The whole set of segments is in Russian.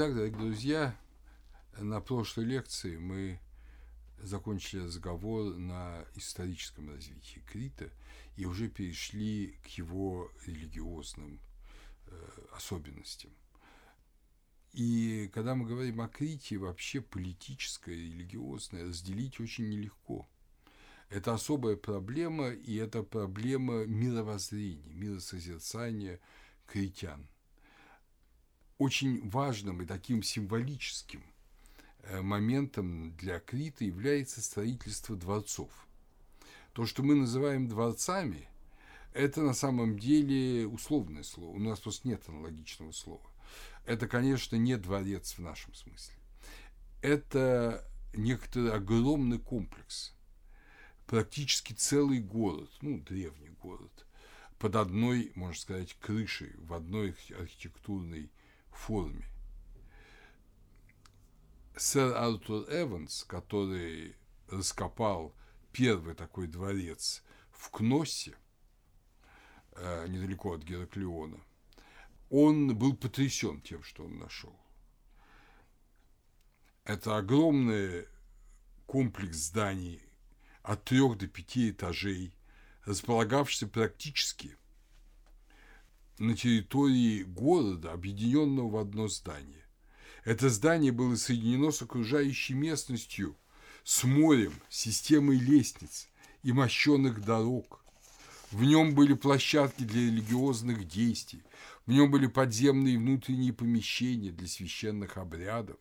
Итак, дорогие друзья, на прошлой лекции мы закончили разговор на историческом развитии Крита и уже перешли к его религиозным э, особенностям. И когда мы говорим о Крите, вообще политическое и религиозное разделить очень нелегко. Это особая проблема, и это проблема мировоззрения, миросозерцания критян. Очень важным и таким символическим э, моментом для Крита является строительство дворцов. То, что мы называем дворцами, это на самом деле условное слово. У нас просто нет аналогичного слова. Это, конечно, не дворец в нашем смысле. Это некоторый огромный комплекс – практически целый город, ну, древний город, под одной, можно сказать, крышей, в одной архитектурной форме. Сэр Артур Эванс, который раскопал первый такой дворец в Кноссе, э, недалеко от Гераклеона, он был потрясен тем, что он нашел. Это огромный комплекс зданий от трех до пяти этажей, располагавшийся практически на территории города, объединенного в одно здание. Это здание было соединено с окружающей местностью, с морем, системой лестниц и мощенных дорог. В нем были площадки для религиозных действий, в нем были подземные внутренние помещения для священных обрядов,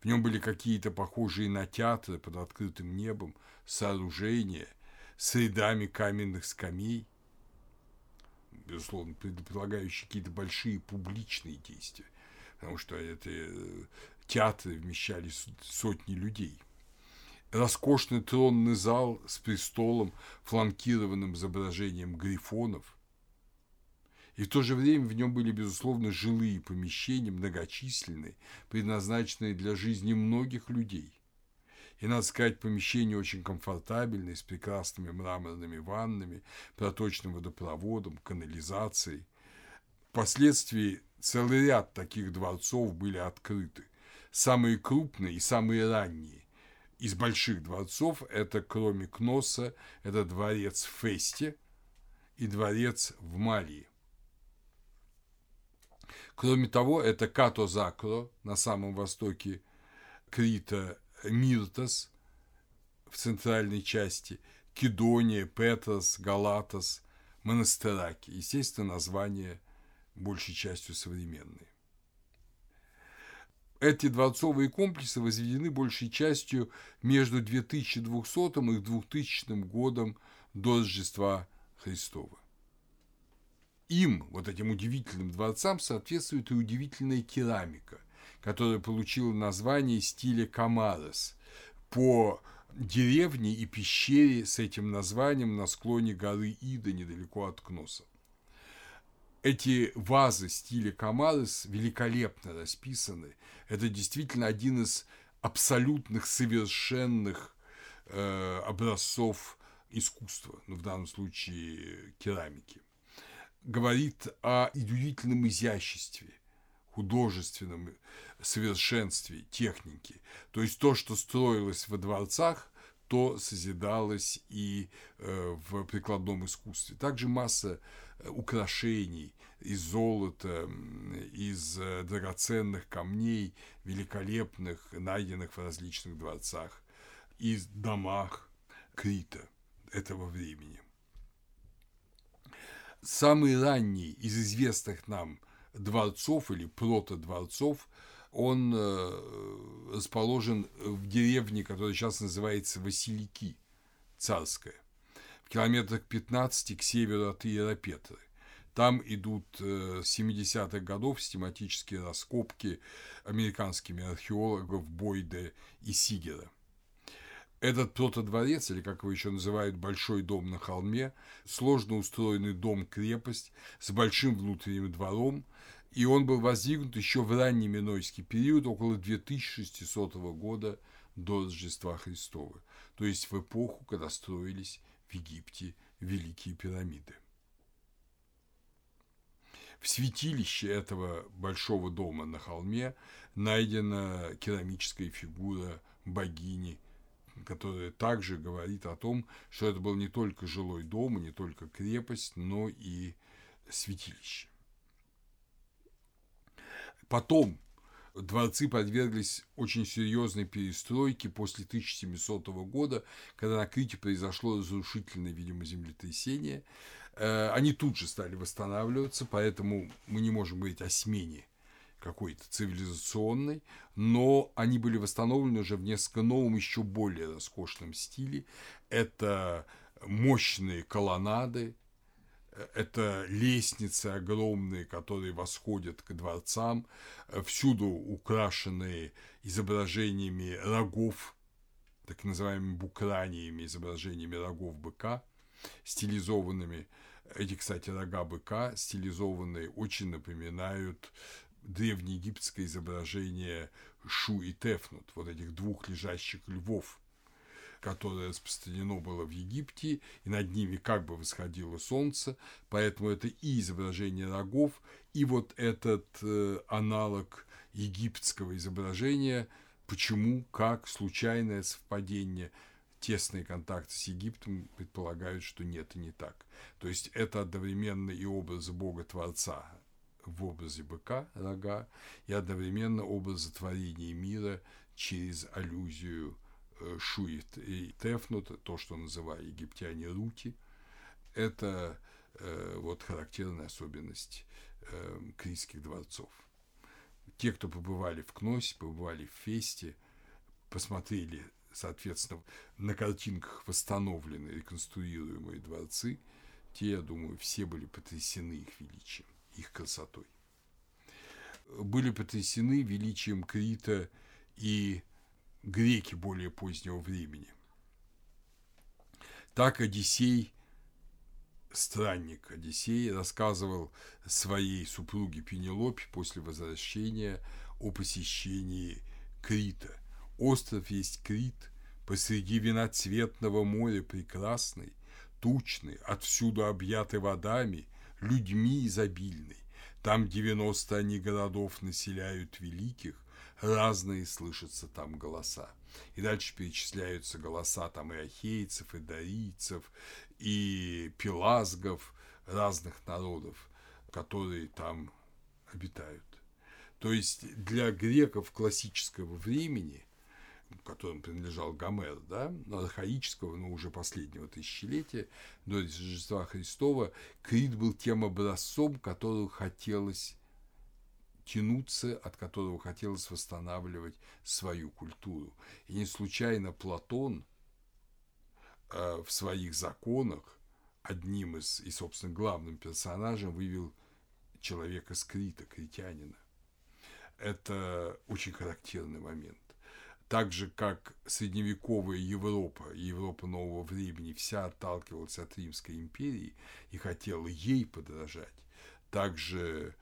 в нем были какие-то похожие на театры под открытым небом, сооружения с рядами каменных скамей, безусловно, предполагающие какие-то большие публичные действия, потому что это э, театры вмещали сотни людей. Роскошный тронный зал с престолом, фланкированным изображением грифонов – и в то же время в нем были, безусловно, жилые помещения, многочисленные, предназначенные для жизни многих людей. И, надо сказать, помещения очень комфортабельные, с прекрасными мраморными ваннами, проточным водопроводом, канализацией. Впоследствии целый ряд таких дворцов были открыты. Самые крупные и самые ранние из больших дворцов – это, кроме Кноса, это дворец в Фесте и дворец в Малии. Кроме того, это Като Закро на самом востоке Крита, Миртас в центральной части, Кедония, Петрос, Галатас, Монастыраки. Естественно, названия большей частью современные. Эти дворцовые комплексы возведены большей частью между 2200 и 2000 годом до Рождества Христова им, вот этим удивительным дворцам, соответствует и удивительная керамика, которая получила название стиля Камарес по деревне и пещере с этим названием на склоне горы Ида, недалеко от Кноса. Эти вазы стиля Камарес великолепно расписаны. Это действительно один из абсолютных совершенных э, образцов искусства, ну, в данном случае керамики говорит о удивительном изяществе, художественном совершенстве техники. То есть то, что строилось во дворцах, то созидалось и э, в прикладном искусстве. Также масса э, украшений из золота, из э, драгоценных камней, великолепных, найденных в различных дворцах, и домах Крита этого времени самый ранний из известных нам дворцов или протодворцов, он э, расположен в деревне, которая сейчас называется Василики, царская, в километрах 15 к северу от Иеропетры. Там идут э, с 70-х годов систематические раскопки американскими археологов Бойде и Сигера – этот протодворец, или как его еще называют, большой дом на холме, сложно устроенный дом-крепость с большим внутренним двором, и он был воздвигнут еще в ранний Минойский период, около 2600 года до Рождества Христова, то есть в эпоху, когда строились в Египте Великие пирамиды. В святилище этого большого дома на холме найдена керамическая фигура богини, которая также говорит о том, что это был не только жилой дом, не только крепость, но и святилище. Потом дворцы подверглись очень серьезной перестройке после 1700 года, когда на Крите произошло разрушительное, видимо, землетрясение. Э, они тут же стали восстанавливаться, поэтому мы не можем говорить о смене какой-то цивилизационной, но они были восстановлены уже в несколько новом, еще более роскошном стиле. Это мощные колоннады, это лестницы огромные, которые восходят к дворцам, всюду украшенные изображениями рогов, так называемыми букраниями, изображениями рогов быка, стилизованными. Эти, кстати, рога быка, стилизованные, очень напоминают древнеегипетское изображение Шу и Тефнут, вот этих двух лежащих львов – которое распространено было в Египте, и над ними как бы восходило солнце, поэтому это и изображение рогов, и вот этот э, аналог египетского изображения, почему, как, случайное совпадение, тесные контакты с Египтом предполагают, что нет и не так. То есть это одновременно и образ Бога-творца в образе быка, рога, и одновременно образ творения мира через аллюзию Шуит и Тефнут, то, что называют египтяне Рути, это э, вот характерная особенность э, критских дворцов. Те, кто побывали в Кносе, побывали в Фесте, посмотрели, соответственно, на картинках восстановленные, реконструируемые дворцы, те, я думаю, все были потрясены их величием, их красотой. Были потрясены величием Крита и греки более позднего времени. Так Одиссей, странник Одиссей, рассказывал своей супруге Пенелопе после возвращения о посещении Крита. Остров есть Крит, посреди виноцветного моря прекрасный, тучный, отсюда объятый водами, людьми изобильный. Там девяносто они городов населяют великих, разные слышатся там голоса. И дальше перечисляются голоса там и ахейцев, и дарийцев, и пелазгов, разных народов, которые там обитают. То есть для греков классического времени, которым принадлежал Гомер, да, архаического, но уже последнего тысячелетия, до Рождества Христова, Крит был тем образцом, которого хотелось тянуться, от которого хотелось восстанавливать свою культуру. И не случайно Платон э, в своих законах одним из, и, собственно, главным персонажем вывел человека с Крита, критянина. Это очень характерный момент. Так же, как средневековая Европа, Европа нового времени, вся отталкивалась от Римской империи и хотела ей подражать, также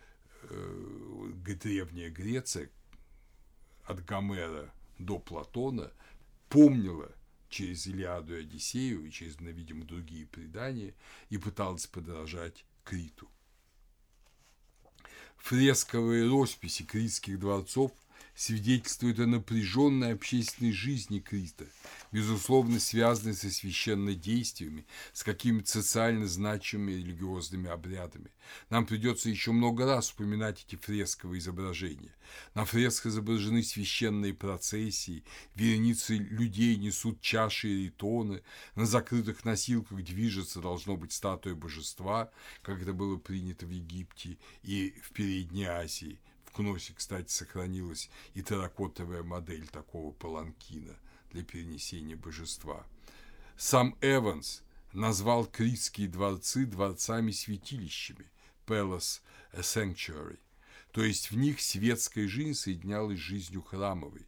э, древняя Греция от Гомера до Платона помнила через Илиаду и Одиссею и через, ну, видимо, другие предания и пыталась подражать Криту. Фресковые росписи критских дворцов – свидетельствует о напряженной общественной жизни Крита, безусловно связанной со священными действиями, с какими-то социально значимыми религиозными обрядами. Нам придется еще много раз вспоминать эти фресковые изображения. На фресках изображены священные процессии, вереницы людей несут чаши и ритоны, на закрытых носилках движется, должно быть, статуя божества, как это было принято в Египте и в Передней Азии, Кносе, кстати, сохранилась и терракотовая модель такого паланкина для перенесения божества. Сам Эванс назвал критские дворцы дворцами-святилищами Palace Sanctuary, то есть в них светская жизнь соединялась с жизнью храмовой.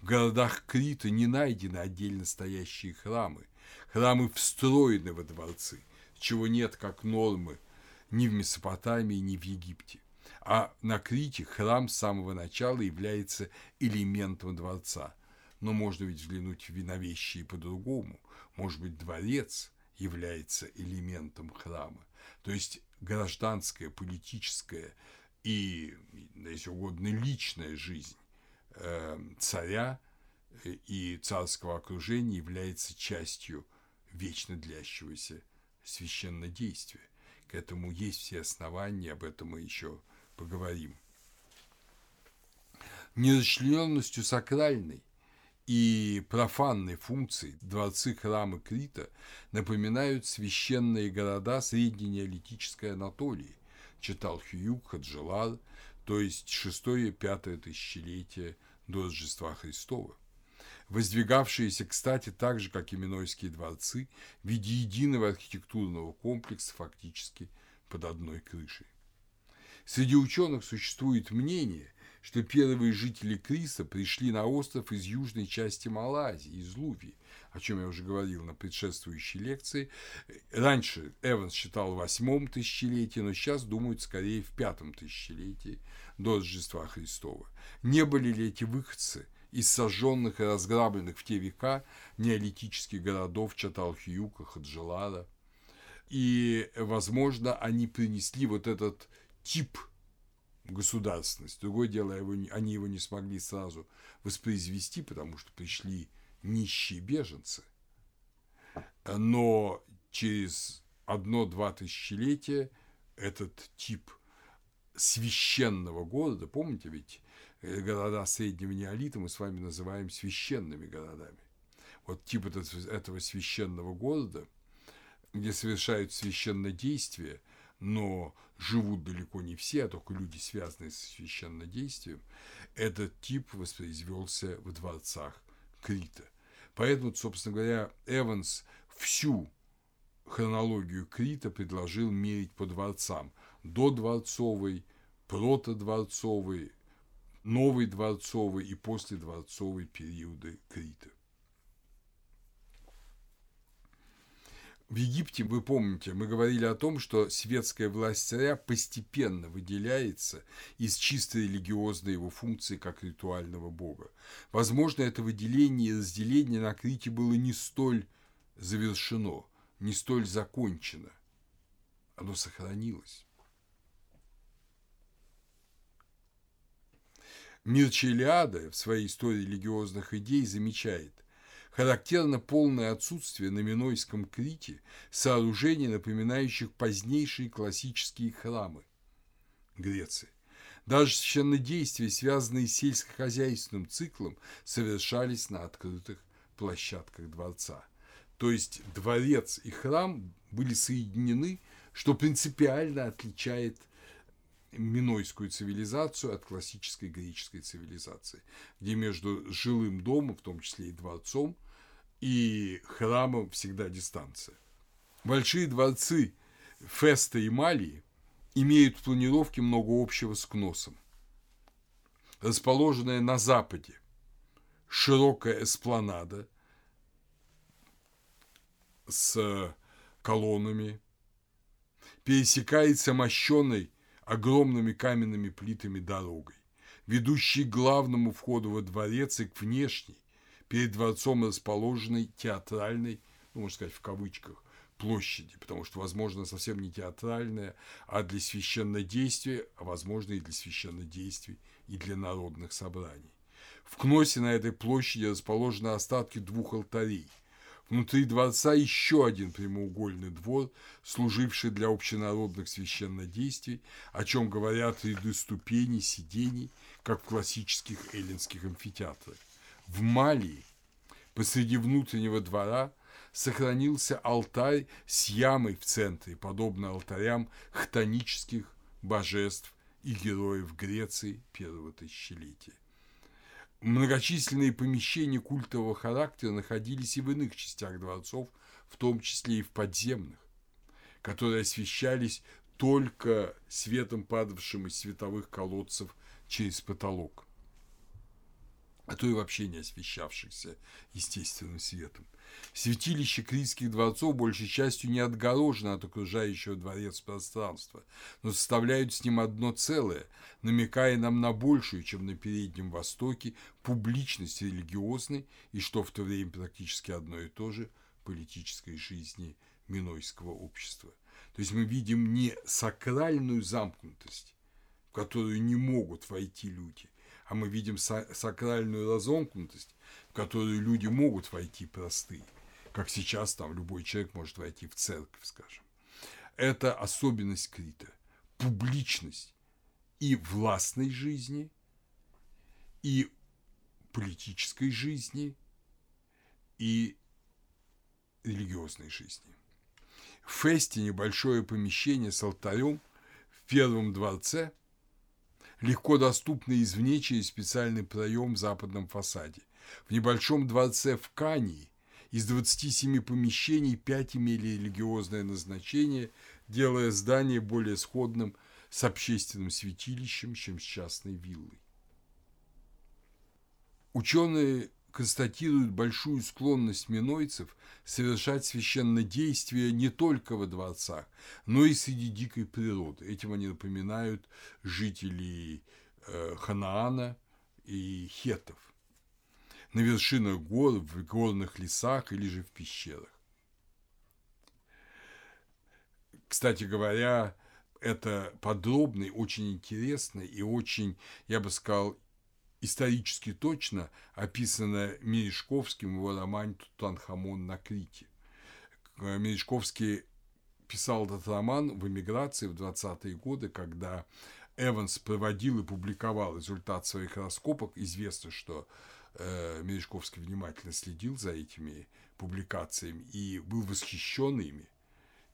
В городах Крита не найдены отдельно стоящие храмы. Храмы встроены во дворцы, чего нет как нормы ни в Месопотамии, ни в Египте. А на Крите храм с самого начала является элементом дворца. Но можно ведь взглянуть на вещи и по-другому. Может быть, дворец является элементом храма. То есть гражданская, политическая и, если угодно, личная жизнь э, царя и царского окружения является частью вечно длящегося священнодействия. К этому есть все основания, об этом мы еще поговорим. Нерасчленностью сакральной и профанной функции дворцы храмы Крита напоминают священные города средненеолитической Анатолии, читал Хьюк Хаджалар, то есть 6-5 тысячелетие до Рождества Христова воздвигавшиеся, кстати, так же, как и Минойские дворцы, в виде единого архитектурного комплекса фактически под одной крышей. Среди ученых существует мнение, что первые жители Криса пришли на остров из южной части Малайзии, из Лувии, о чем я уже говорил на предшествующей лекции. Раньше Эванс считал в восьмом тысячелетии, но сейчас думают скорее в пятом тысячелетии до Рождества Христова. Не были ли эти выходцы – из сожженных и разграбленных в те века неолитических городов Чаталхиюка, Хаджалара. И, возможно, они принесли вот этот тип государственности. Другое дело, его, они его не смогли сразу воспроизвести, потому что пришли нищие беженцы. Но через одно-два тысячелетия этот тип священного города, помните ведь, Э, города среднего неолита мы с вами называем священными городами. Вот тип этого священного города, где совершают священное действие, но живут далеко не все, а только люди, связанные с священнодействием, этот тип воспроизвелся в дворцах Крита. Поэтому, собственно говоря, Эванс всю хронологию Крита предложил мерить по дворцам. До дворцовой, протодворцовой, новый дворцовый и последворцовый периоды Крита. В Египте, вы помните, мы говорили о том, что светская власть царя постепенно выделяется из чисто религиозной его функции как ритуального бога. Возможно, это выделение и разделение на Крите было не столь завершено, не столь закончено. Оно сохранилось. Мирча Илиада в своей истории религиозных идей замечает, характерно полное отсутствие на Минойском Крите сооружений, напоминающих позднейшие классические храмы Греции. Даже священнодействия, связанные с сельскохозяйственным циклом, совершались на открытых площадках дворца. То есть дворец и храм были соединены, что принципиально отличает минойскую цивилизацию от классической греческой цивилизации, где между жилым домом, в том числе и дворцом, и храмом всегда дистанция. Большие дворцы Феста и Малии имеют в планировке много общего с Кносом. Расположенная на западе широкая эспланада с колоннами пересекается мощенной огромными каменными плитами дорогой, ведущей к главному входу во дворец и к внешней, перед дворцом расположенной театральной, ну, можно сказать, в кавычках, площади, потому что, возможно, совсем не театральная, а для священнодействия, а возможно и для священнодействий и для народных собраний. В Кносе на этой площади расположены остатки двух алтарей – Внутри дворца еще один прямоугольный двор, служивший для общенародных священнодействий, о чем говорят ряды ступеней, сидений, как в классических эллинских амфитеатрах. В Малии посреди внутреннего двора сохранился алтарь с ямой в центре, подобно алтарям хтонических божеств и героев Греции первого тысячелетия. Многочисленные помещения культового характера находились и в иных частях дворцов, в том числе и в подземных, которые освещались только светом, падавшим из световых колодцев через потолок, а то и вообще не освещавшихся естественным светом. Святилище критских дворцов большей частью не отгорожено от окружающего дворец пространства, но составляют с ним одно целое, намекая нам на большую, чем на Переднем Востоке, публичность религиозной и, что в то время практически одно и то же, политической жизни Минойского общества. То есть мы видим не сакральную замкнутость, в которую не могут войти люди, а мы видим сакральную разомкнутость, в которую люди могут войти простые, как сейчас там любой человек может войти в церковь, скажем. Это особенность Крита – публичность и властной жизни, и политической жизни, и религиозной жизни. В Фесте небольшое помещение с алтарем в первом дворце легко доступно извне через специальный проем в западном фасаде. В небольшом дворце в Кании из 27 помещений 5 имели религиозное назначение, делая здание более сходным с общественным святилищем, чем с частной виллой. Ученые констатируют большую склонность минойцев совершать священнодействия не только во дворцах, но и среди дикой природы. Этим они напоминают жителей э, Ханаана и хетов на вершинах гор, в горных лесах или же в пещерах. Кстати говоря, это подробный, очень интересный и очень, я бы сказал, исторически точно описано Мережковским в его романе «Тутанхамон на Крите». Мережковский писал этот роман в эмиграции в 20-е годы, когда Эванс проводил и публиковал результат своих раскопок. Известно, что э, Мережковский внимательно следил за этими публикациями и был восхищен ими.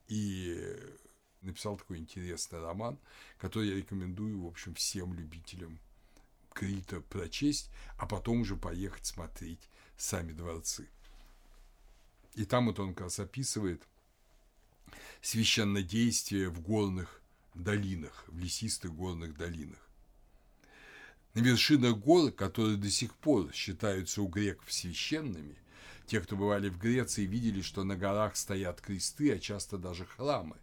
И написал такой интересный роман, который я рекомендую, в общем, всем любителям Крита прочесть, а потом уже поехать смотреть сами дворцы. И там вот он как раз описывает священнодействие в горных долинах, в лесистых горных долинах. На вершинах гор, которые до сих пор считаются у греков священными, те, кто бывали в Греции, видели, что на горах стоят кресты, а часто даже храмы.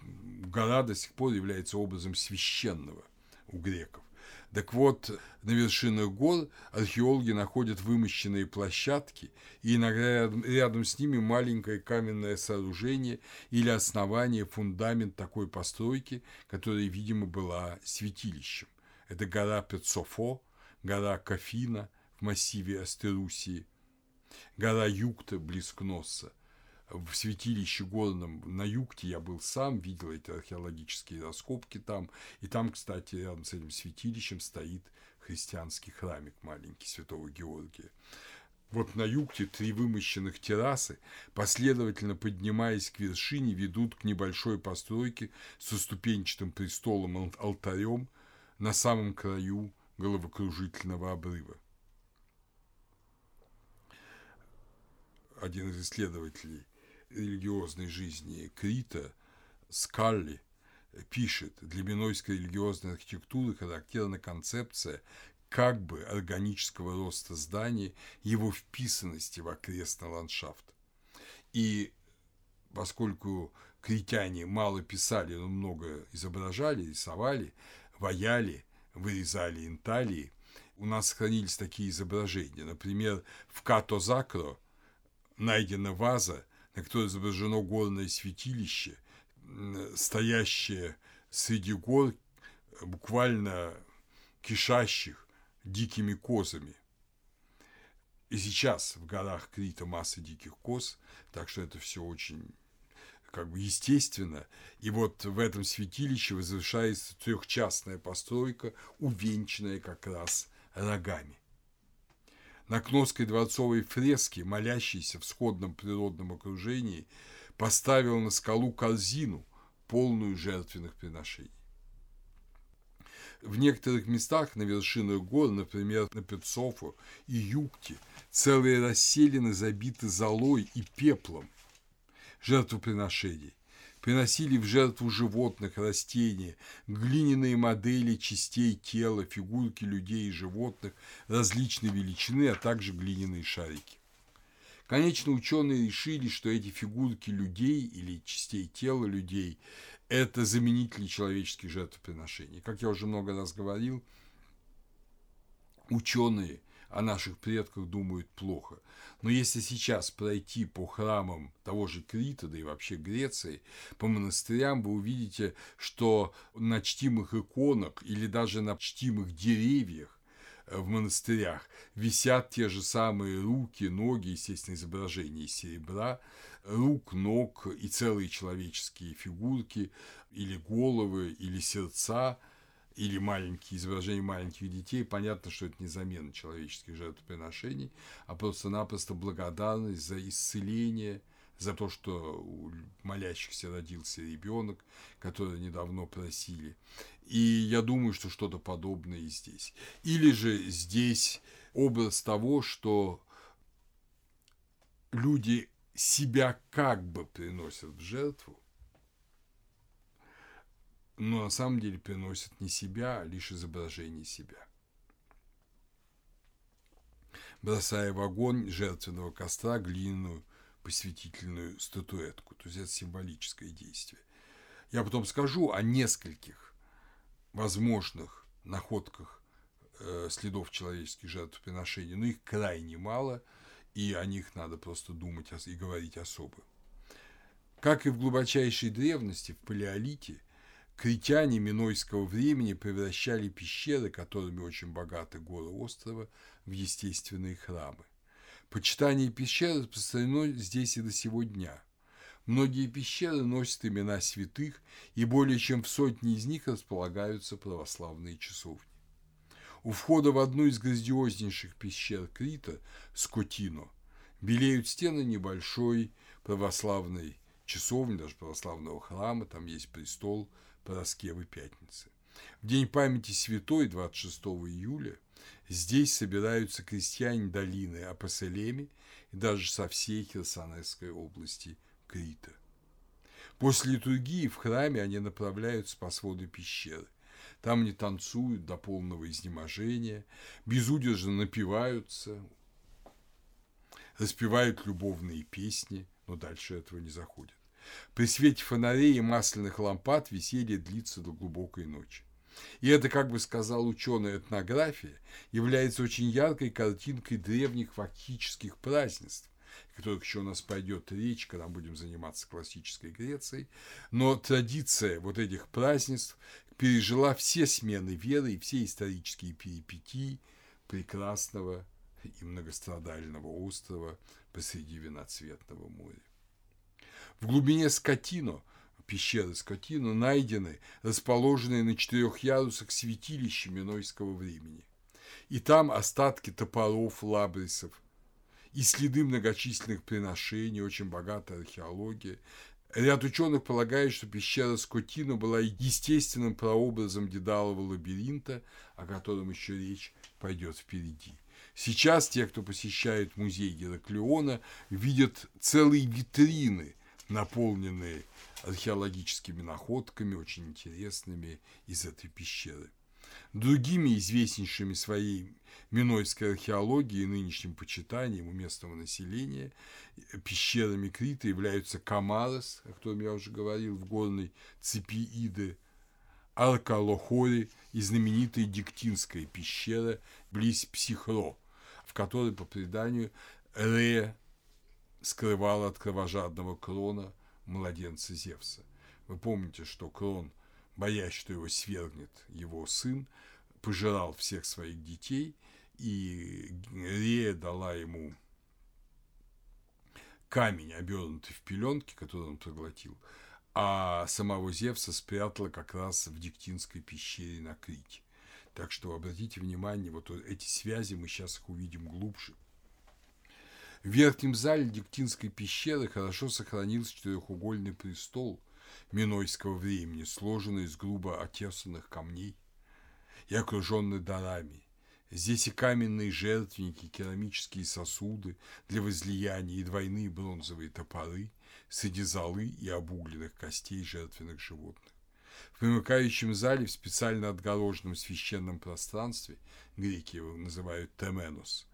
Гора до сих пор является образом священного у греков. Так вот, на вершинах гор археологи находят вымощенные площадки и иногда рядом с ними маленькое каменное сооружение или основание, фундамент такой постройки, которая, видимо, была святилищем. Это гора Пецофо, гора Кафина в массиве Астерусии, гора Юкта близ Кносса, в святилище горном на Югте я был сам, видел эти археологические раскопки там. И там, кстати, рядом с этим святилищем стоит христианский храмик маленький святого Георгия. Вот на югте три вымощенных террасы, последовательно поднимаясь к вершине, ведут к небольшой постройке со ступенчатым престолом алтарем на самом краю головокружительного обрыва. Один из исследователей религиозной жизни Крита Скалли пишет, для минойской религиозной архитектуры характерна концепция как бы органического роста здания, его вписанности в окрестный ландшафт. И поскольку критяне мало писали, но много изображали, рисовали, ваяли, вырезали инталии, у нас сохранились такие изображения. Например, в Като-Закро найдена ваза на которой изображено горное святилище, стоящее среди гор, буквально кишащих дикими козами. И сейчас в горах Крита масса диких коз, так что это все очень как бы естественно. И вот в этом святилище возвышается трехчастная постройка, увенчанная как раз рогами на Кносской дворцовой фреске, молящийся в сходном природном окружении, поставил на скалу корзину, полную жертвенных приношений. В некоторых местах на вершинах гор, например, на Петсофу и Юкте, целые расселены забиты золой и пеплом жертвоприношений приносили в жертву животных, растения, глиняные модели частей тела, фигурки людей и животных различной величины, а также глиняные шарики. Конечно, ученые решили, что эти фигурки людей или частей тела людей – это заменители человеческих жертвоприношений. Как я уже много раз говорил, ученые о наших предках думают плохо. Но если сейчас пройти по храмам того же Крита, да и вообще Греции, по монастырям, вы увидите, что на чтимых иконах или даже на чтимых деревьях э, в монастырях висят те же самые руки, ноги, естественно, изображения из серебра, рук, ног и целые человеческие фигурки, или головы, или сердца, или маленькие изображения маленьких детей, понятно, что это не замена человеческих жертвоприношений, а просто-напросто благодарность за исцеление, за то, что у молящихся родился ребенок, который недавно просили. И я думаю, что что-то подобное и здесь. Или же здесь образ того, что люди себя как бы приносят в жертву, но на самом деле приносят не себя, а лишь изображение себя. Бросая в огонь жертвенного костра глиняную посвятительную статуэтку. То есть это символическое действие. Я потом скажу о нескольких возможных находках э, следов человеческих жертвоприношений, но их крайне мало, и о них надо просто думать и говорить особо. Как и в глубочайшей древности, в палеолите, Критяне минойского времени превращали пещеры, которыми очень богаты горы острова, в естественные храмы. Почитание пещер распространено здесь и до сего дня. Многие пещеры носят имена святых, и более чем в сотне из них располагаются православные часовни. У входа в одну из грандиознейших пещер Крита, Скотино, белеют стены небольшой православной часовни, даже православного храма, там есть престол – Пороскевы Пятницы. В день памяти святой, 26 июля, здесь собираются крестьяне долины Апоселеми и даже со всей Херсонесской области Крита. После литургии в храме они направляются по своду пещеры. Там они танцуют до полного изнеможения, безудержно напиваются, распевают любовные песни, но дальше этого не заходят. При свете фонарей и масляных лампад веселье длится до глубокой ночи. И это, как бы сказал ученый этнография, является очень яркой картинкой древних фактических празднеств, о которых еще у нас пойдет речь, когда мы будем заниматься классической Грецией. Но традиция вот этих празднеств пережила все смены веры и все исторические перипетии прекрасного и многострадального острова посреди виноцветного моря. В глубине Скотино, пещеры Скотино, найдены расположенные на четырех ярусах святилища Минойского времени. И там остатки топоров, лабрисов, и следы многочисленных приношений, очень богатая археология. Ряд ученых полагает, что пещера Скотино была естественным прообразом Дедалова лабиринта, о котором еще речь пойдет впереди. Сейчас те, кто посещает музей Гераклеона, видят целые витрины наполненные археологическими находками, очень интересными из этой пещеры. Другими известнейшими своей минойской археологией и нынешним почитанием у местного населения пещерами Крита являются Камарес, о котором я уже говорил, в горной цепи Иды, Аркалохори и знаменитая Диктинская пещера близ Психро, в которой, по преданию, Рея скрывал от кровожадного Крона младенца Зевса. Вы помните, что Крон, боясь, что его свергнет его сын, пожирал всех своих детей, и Рея дала ему камень, обернутый в пеленки, который он проглотил, а самого Зевса спрятала как раз в Диктинской пещере на Крите. Так что обратите внимание, вот эти связи мы сейчас их увидим глубже – в верхнем зале Диктинской пещеры хорошо сохранился четырехугольный престол Минойского времени, сложенный из грубо отесанных камней и окруженный дарами. Здесь и каменные жертвенники, керамические сосуды для возлияния и двойные бронзовые топоры среди золы и обугленных костей жертвенных животных. В примыкающем зале в специально отгороженном священном пространстве, греки его называют теменос,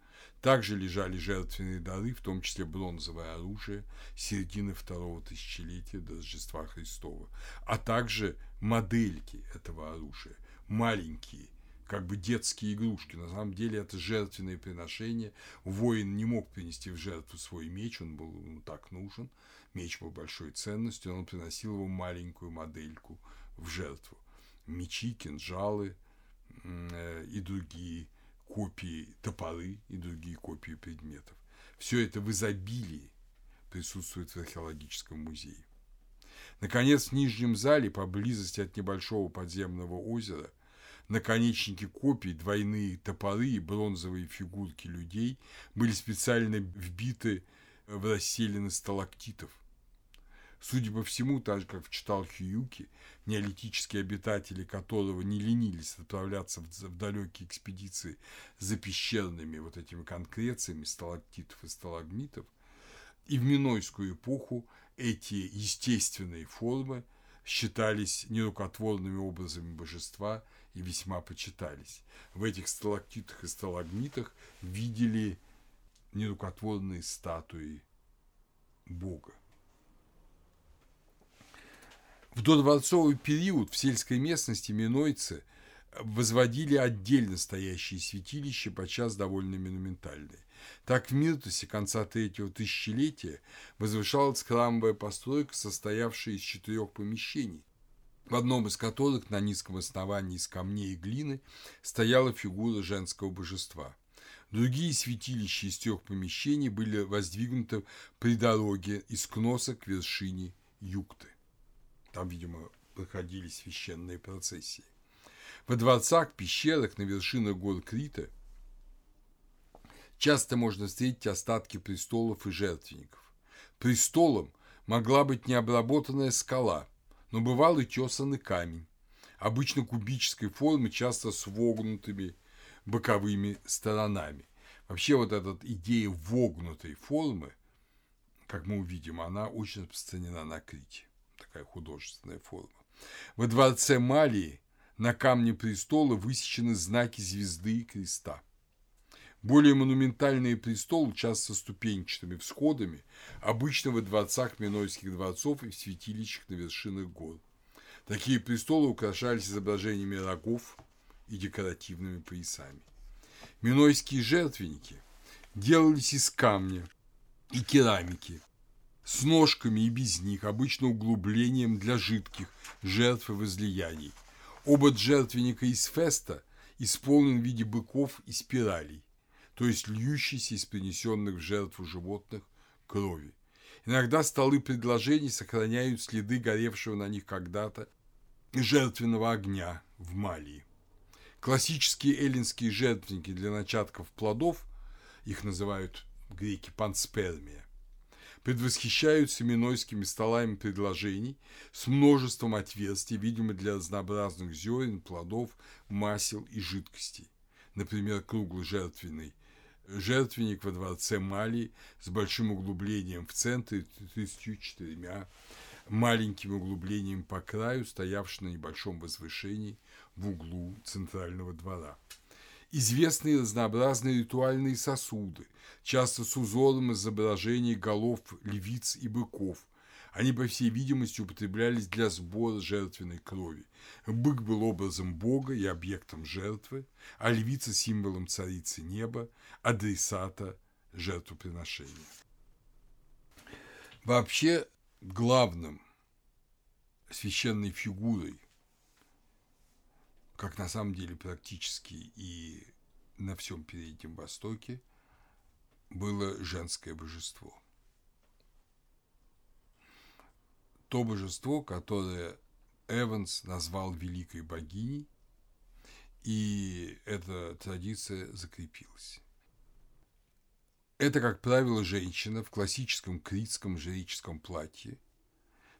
также лежали жертвенные дары, в том числе бронзовое оружие середины второго тысячелетия до Рождества Христова, а также модельки этого оружия, маленькие как бы детские игрушки. На самом деле это жертвенное приношение. Воин не мог принести в жертву свой меч, он был ему так нужен. Меч был большой ценностью, он приносил его маленькую модельку в жертву. Мечи, кинжалы э, и другие копии, топоры и другие копии предметов. Все это в изобилии присутствует в археологическом музее. Наконец, в нижнем зале, поблизости от небольшого подземного озера, наконечники копий, двойные топоры и бронзовые фигурки людей были специально вбиты в расселены сталактитов. Судя по всему, так же, как в Читал-Хьюки, неолитические обитатели которого не ленились отправляться в далекие экспедиции за пещерными вот этими конкрециями сталактитов и сталагмитов, и в Минойскую эпоху эти естественные формы считались нерукотворными образами божества и весьма почитались. В этих сталактитах и сталагмитах видели нерукотворные статуи Бога. В додворцовый период в сельской местности минойцы возводили отдельно стоящие святилища, подчас довольно монументальные. Так в Миртусе конца третьего тысячелетия возвышалась храмовая постройка, состоявшая из четырех помещений, в одном из которых на низком основании из камней и глины стояла фигура женского божества. Другие святилища из трех помещений были воздвигнуты при дороге из Кноса к вершине Юкты. Там, видимо, проходили священные процессии. Во дворцах, пещерах на вершинах гор Крита – часто можно встретить остатки престолов и жертвенников. Престолом могла быть необработанная скала, но бывал и тесанный камень, обычно кубической формы, часто с вогнутыми боковыми сторонами. Вообще вот эта идея вогнутой формы, как мы увидим, она очень распространена на Крите. Такая художественная форма. Во дворце Малии на камне престола высечены знаки звезды и креста. Более монументальные престолы, часто со ступенчатыми всходами, обычно во дворцах минойских дворцов и в святилищах на вершинах гор. Такие престолы украшались изображениями рогов и декоративными поясами. Минойские жертвенники делались из камня и керамики, с ножками и без них, обычно углублением для жидких жертв и возлияний. Обод жертвенника из феста исполнен в виде быков и спиралей то есть льющейся из принесенных в жертву животных крови. Иногда столы предложений сохраняют следы горевшего на них когда-то жертвенного огня в Малии. Классические эллинские жертвенники для начатков плодов, их называют греки панспермия, предвосхищаются минойскими столами предложений с множеством отверстий, видимо, для разнообразных зерен, плодов, масел и жидкостей. Например, круглый жертвенный жертвенник во дворце Мали с большим углублением в центре, 34 маленькими углублениями по краю, стоявший на небольшом возвышении в углу центрального двора. Известные разнообразные ритуальные сосуды, часто с узором изображений голов львиц и быков – они, по всей видимости, употреблялись для сбора жертвенной крови. Бык был образом Бога и объектом жертвы, а львица – символом царицы неба, адресата жертвоприношения. Вообще, главным священной фигурой, как на самом деле практически и на всем Переднем Востоке, было женское божество – то божество, которое Эванс назвал великой богиней, и эта традиция закрепилась. Это, как правило, женщина в классическом критском жреческом платье,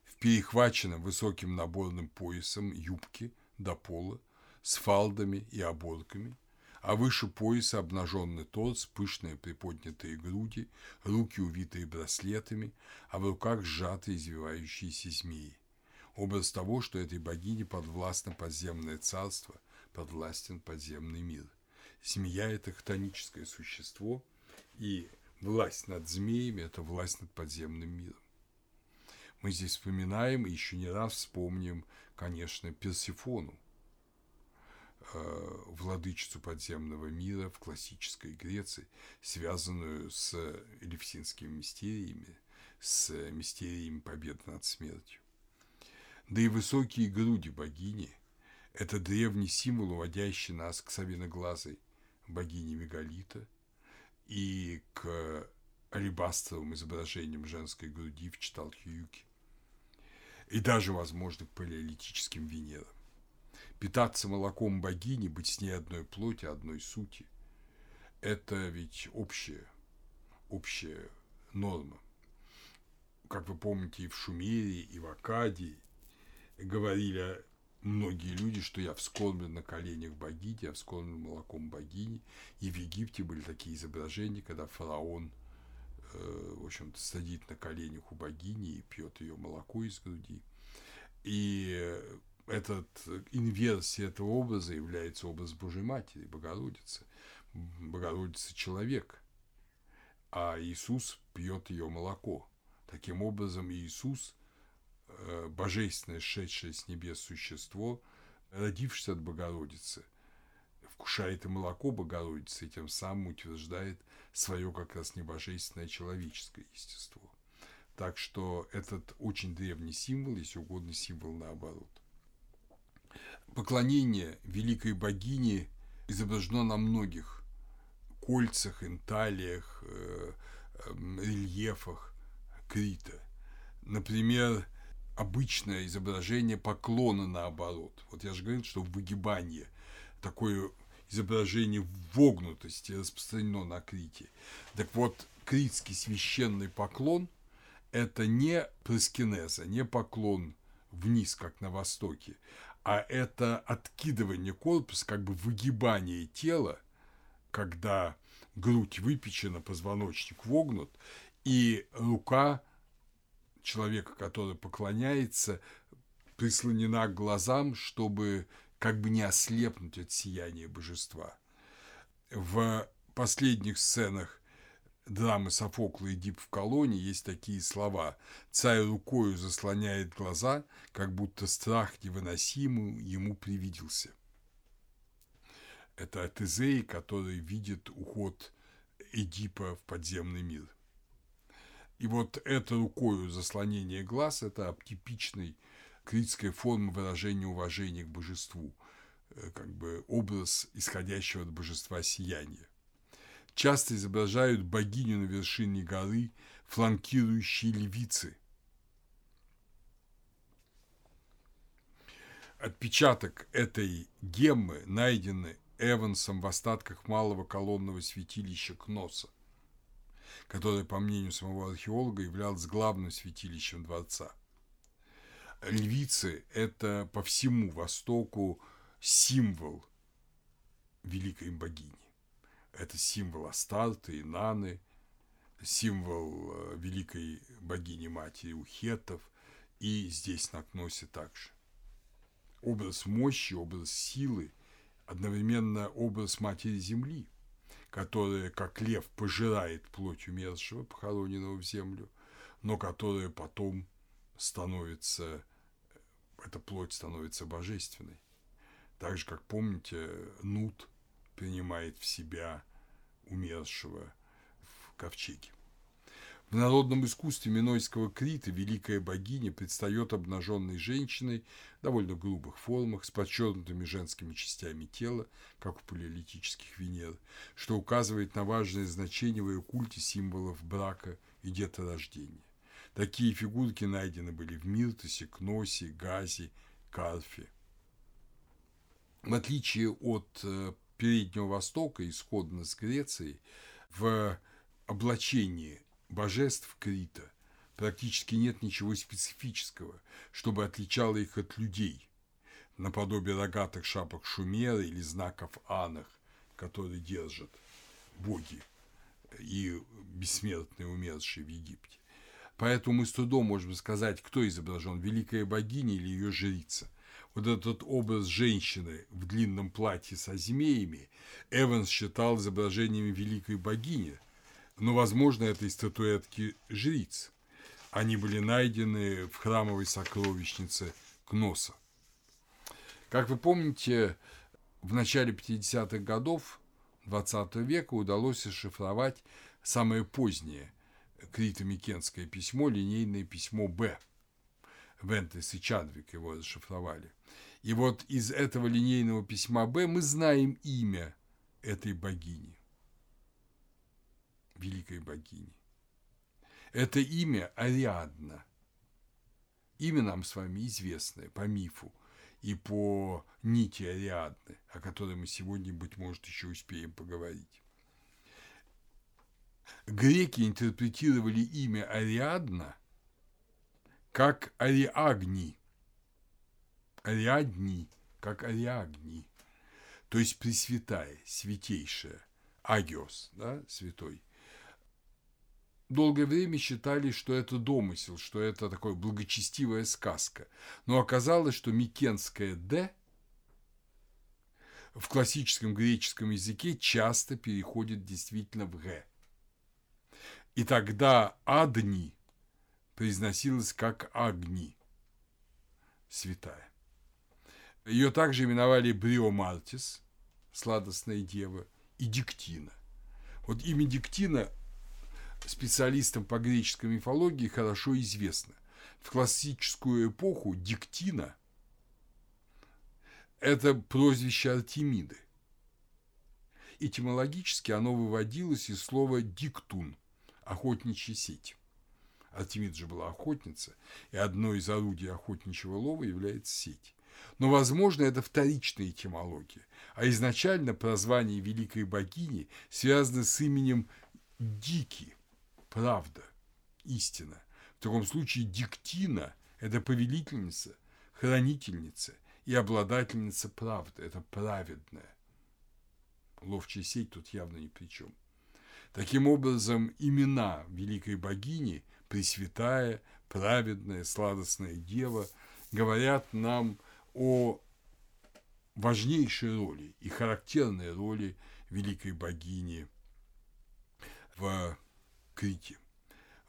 в перехваченном высоким наборным поясом юбке до пола, с фалдами и оборками, а выше пояса обнаженный торс, пышные приподнятые груди, руки увитые браслетами, а в руках сжатые извивающиеся змеи. Образ того, что этой богине подвластно подземное царство, подвластен подземный мир. Змея – это хтоническое существо, и власть над змеями – это власть над подземным миром. Мы здесь вспоминаем и еще не раз вспомним, конечно, Персифону, владычицу подземного мира в классической Греции, связанную с элевсинскими мистериями, с мистериями победы над смертью. Да и высокие груди богини – это древний символ, уводящий нас к совиноглазой богине Мегалита и к алебастровым изображениям женской груди в Читалхиюке и даже, возможно, к палеолитическим Венерам. Питаться молоком богини, быть с ней одной плоти, одной сути – это ведь общая, общая норма. Как вы помните, и в Шумере, и в Акадии говорили многие люди, что я вскормлен на коленях богини, я вскормлен молоком богини. И в Египте были такие изображения, когда фараон – Э, в общем-то, сидит на коленях у богини и пьет ее молоко из груди. И этот инверсия этого образа является образ Божьей Матери, Богородицы. Богородица – человек, а Иисус пьет ее молоко. Таким образом, Иисус э, – божественное, шедшее с небес существо, родившееся от Богородицы, вкушает и молоко Богородицы, и тем самым утверждает свое как раз небожественное человеческое естество. Так что этот очень древний символ, если угодно, символ наоборот. Поклонение великой богине изображено на многих кольцах, инталиях, э, эм, рельефах Крита. Например, обычное изображение поклона наоборот. Вот я же говорил, что выгибание, такое изображение вогнутости распространено на Крите. Так вот, критский священный поклон – это не проскинеза, не поклон вниз, как на Востоке, а это откидывание корпуса, как бы выгибание тела, когда грудь выпечена, позвоночник вогнут, и рука человека, который поклоняется, прислонена к глазам, чтобы как бы не ослепнуть от сияния божества. В последних сценах драмы Софокла и Дип в колонии есть такие слова «Царь рукою заслоняет глаза, как будто страх невыносимый ему привиделся». Это от Изеи, который видит уход Эдипа в подземный мир. И вот это рукою заслонение глаз – это типичный критская форма выражения уважения к божеству, э, как бы образ исходящего от божества сияния. Часто изображают богиню на вершине горы, фланкирующие львицы. Отпечаток этой геммы найдены Эвансом в остатках малого колонного святилища Кноса, которое, по мнению самого археолога, являлось главным святилищем дворца – львицы – это по всему Востоку символ великой богини. Это символ Астарты, Наны, символ э, великой богини-матери Ухетов, и здесь на Кносе также. Образ мощи, образ силы, одновременно образ Матери Земли, которая, как лев, пожирает плоть умершего, похороненного в землю, но которая потом становится, эта плоть становится божественной. Так же, как помните, Нут принимает в себя умершего в ковчеге. В народном искусстве Минойского Крита великая богиня предстает обнаженной женщиной в довольно грубых формах, с подчеркнутыми женскими частями тела, как у палеолитических Венер, что указывает на важное значение в ее культе символов брака и деторождения. Такие фигурки найдены были в Миртосе, Кносе, Газе, Карфе. В отличие от э, Переднего Востока, исходно с Грецией, в облачении божеств Крита практически нет ничего специфического, чтобы отличало их от людей, наподобие рогатых шапок Шумера или знаков Анах, которые держат боги и бессмертные умершие в Египте. Поэтому мы с трудом можем сказать, кто изображен, великая богиня или ее жрица. Вот этот образ женщины в длинном платье со змеями Эванс считал изображениями великой богини, но, возможно, это и статуэтки жриц. Они были найдены в храмовой сокровищнице Кноса. Как вы помните, в начале 50-х годов 20 века удалось расшифровать самое позднее крито-микенское письмо, линейное письмо «Б». Вентес и Чадвик его расшифровали. И вот из этого линейного письма «Б» мы знаем имя этой богини, великой богини. Это имя Ариадна. Имя нам с вами известное по мифу и по нити Ариадны, о которой мы сегодня, быть может, еще успеем поговорить. Греки интерпретировали имя Ариадна как Ариагни. Ариадни, как Ариагни. То есть Пресвятая, Святейшая, Агиос, да, святой. Долгое время считали, что это домысел, что это такая благочестивая сказка. Но оказалось, что микенское «д» в классическом греческом языке часто переходит действительно в «г». И тогда «адни» произносилось как «агни», святая. Ее также именовали Бриомартис, сладостная дева, и Диктина. Вот имя Диктина специалистам по греческой мифологии хорошо известно. В классическую эпоху Диктина – это прозвище Артемиды. Этимологически оно выводилось из слова «диктун», охотничья сеть. Артемида же была охотница, и одно из орудий охотничьего лова является сеть. Но, возможно, это вторичная этимология, а изначально прозвание великой богини связано с именем Дики, правда, истина. В таком случае Диктина – это повелительница, хранительница и обладательница правды, это праведная. Ловчая сеть тут явно ни при чем. Таким образом, имена великой богини, Пресвятая, праведная, сладостная дева, говорят нам о важнейшей роли и характерной роли великой богини в Крите.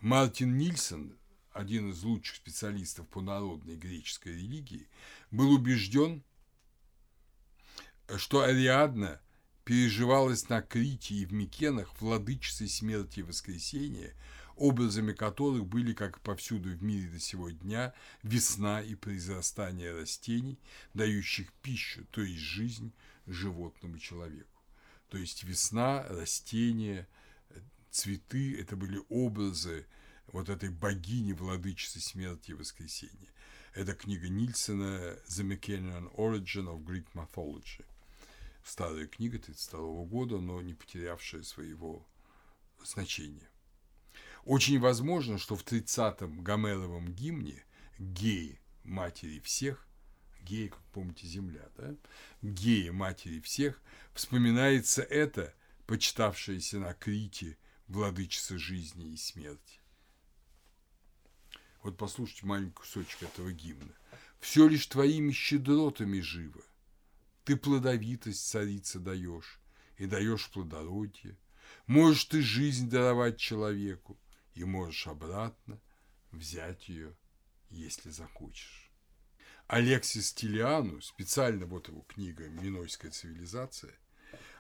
Мартин Нильсон, один из лучших специалистов по народной греческой религии, был убежден, что Ариадна переживалась на Крите и в Микенах владычицей смерти и воскресения, образами которых были, как повсюду в мире до сего дня, весна и произрастание растений, дающих пищу, то есть жизнь животному человеку. То есть весна, растения, цветы – это были образы вот этой богини, владычицы смерти и воскресения. Это книга Нильсона «The Mechanian Origin of Greek Mythology» старая книга 1932 года, но не потерявшая своего значения. Очень возможно, что в 30-м Гомеровом гимне геи матери всех, геи, как помните, земля, да? геи матери всех, вспоминается это, почитавшееся на Крите владычица жизни и смерти. Вот послушайте маленький кусочек этого гимна. «Все лишь твоими щедротами живо, ты плодовитость царица даешь, и даешь плодородие. Можешь ты жизнь даровать человеку, и можешь обратно взять ее, если захочешь. Алексис Тилиану, специально вот его книга «Минойская цивилизация»,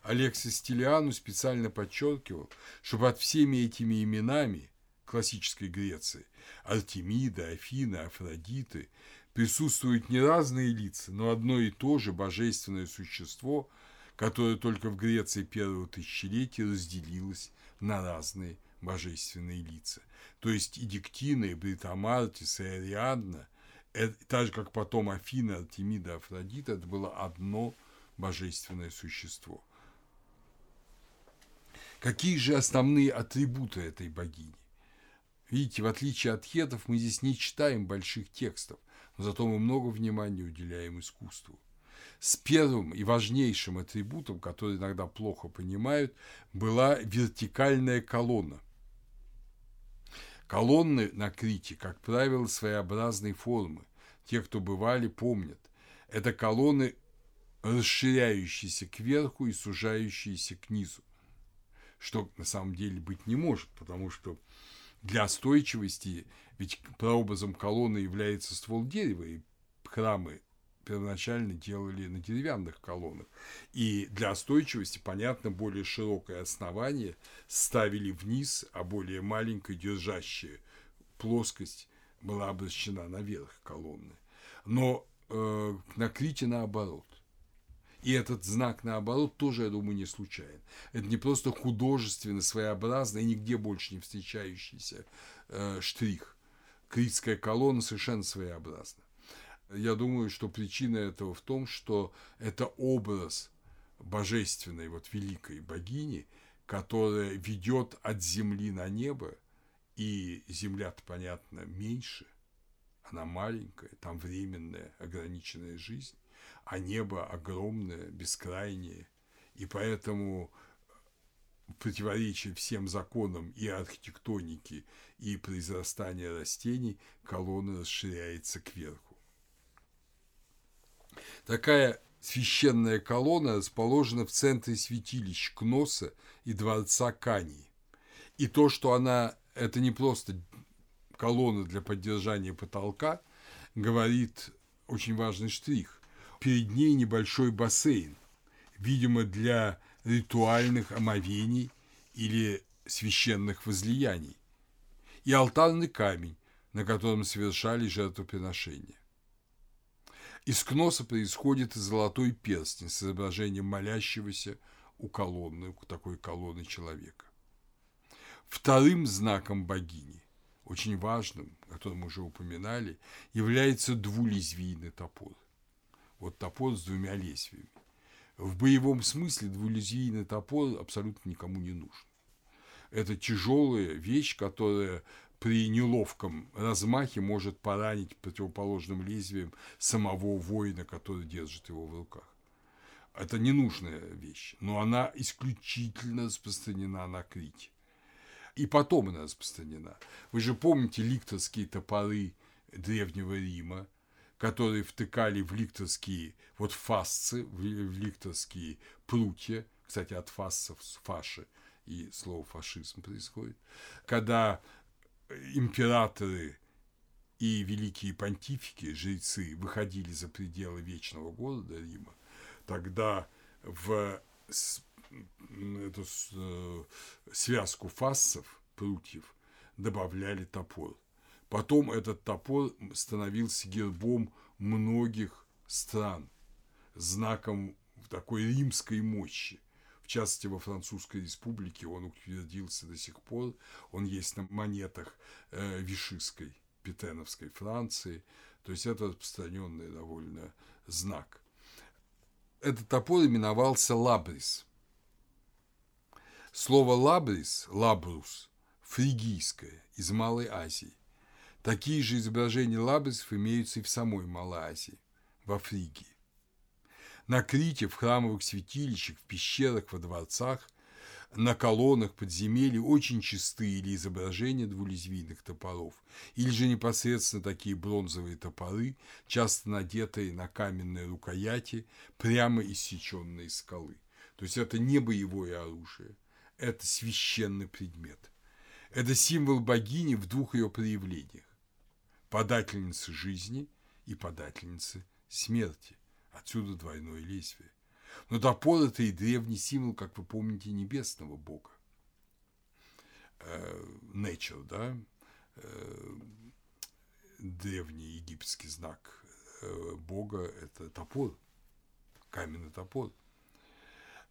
Алексис Тилиану специально подчеркивал, что под всеми этими именами классической Греции – Артемида, Афина, Афродиты присутствуют не разные лица, но одно и то же божественное существо, которое только в Греции первого тысячелетия разделилось на разные божественные лица. То есть и Диктина, и Бритамартис, и Ариадна, это, так же, как потом Афина, Артемида, Афродита, это было одно божественное существо. Какие же основные атрибуты этой богини? Видите, в отличие от хетов, мы здесь не читаем больших текстов но зато мы много внимания уделяем искусству. С первым и важнейшим атрибутом, который иногда плохо понимают, была вертикальная колонна. Колонны на Крите, как правило, своеобразной формы. Те, кто бывали, помнят. Это колонны, расширяющиеся кверху и сужающиеся к низу. Что на самом деле быть не может, потому что для устойчивости ведь прообразом колонны является ствол дерева, и храмы первоначально делали на деревянных колоннах. И для остойчивости, понятно, более широкое основание ставили вниз, а более маленькое, держащее плоскость была обращена наверх колонны. Но э, на Крите наоборот. И этот знак наоборот тоже, я думаю, не случайен. Это не просто художественно, своеобразно и нигде больше не встречающийся э, штрих. Критская колонна совершенно своеобразна. Я думаю, что причина этого в том, что это образ божественной, вот великой богини, которая ведет от земли на небо, и земля-то, понятно, меньше, она маленькая, там временная, ограниченная жизнь, а небо огромное, бескрайнее, и поэтому противоречие всем законам и архитектоники, и произрастания растений, колонна расширяется кверху. Такая священная колонна расположена в центре святилищ Кноса и дворца Кании. И то, что она – это не просто колонна для поддержания потолка, говорит очень важный штрих. Перед ней небольшой бассейн, видимо, для ритуальных омовений или священных возлияний, и алтарный камень, на котором совершали жертвоприношения. Из кноса происходит золотой перстень с изображением молящегося у колонны, у такой колонны человека. Вторым знаком богини очень важным, о котором мы уже упоминали, является двулезвийный топор. Вот топор с двумя лезвиями. В боевом смысле двулезвийный топор абсолютно никому не нужен. Это тяжелая вещь, которая при неловком размахе может поранить противоположным лезвием самого воина, который держит его в руках. Это ненужная вещь, но она исключительно распространена на Крите и потом она распространена. Вы же помните ликторские топоры Древнего Рима, которые втыкали в ликторские вот фасцы, в ликторские прутья, кстати, от фассов с фаши и слово фашизм происходит, когда императоры и великие понтифики, жрецы, выходили за пределы вечного города Рима, тогда в эту э, связку фассов, прутьев, добавляли топор. Потом этот топор становился гербом многих стран, знаком такой римской мощи. В частности, во Французской республике он утвердился до сих пор. Он есть на монетах э, Вишистской, Петеновской Франции. То есть это распространенный довольно знак. Этот топор именовался лабрис. Слово «лабрис» – «лабрус» – фригийское, из Малой Азии. Такие же изображения лабрисов имеются и в самой Малой Азии, во Фригии. На Крите, в храмовых святилищах, в пещерах, во дворцах, на колоннах подземелий очень чистые или изображения двулезвийных топоров, или же непосредственно такие бронзовые топоры, часто надетые на каменные рукояти, прямо иссеченные скалы. То есть это не боевое оружие, – это священный предмет. Это символ богини в двух ее проявлениях – подательницы жизни и подательницы смерти. Отсюда двойное лезвие. Но топор – это и древний символ, как вы помните, небесного бога. Э, nature, да? Э, древний египетский знак э, бога – это топор, каменный топор –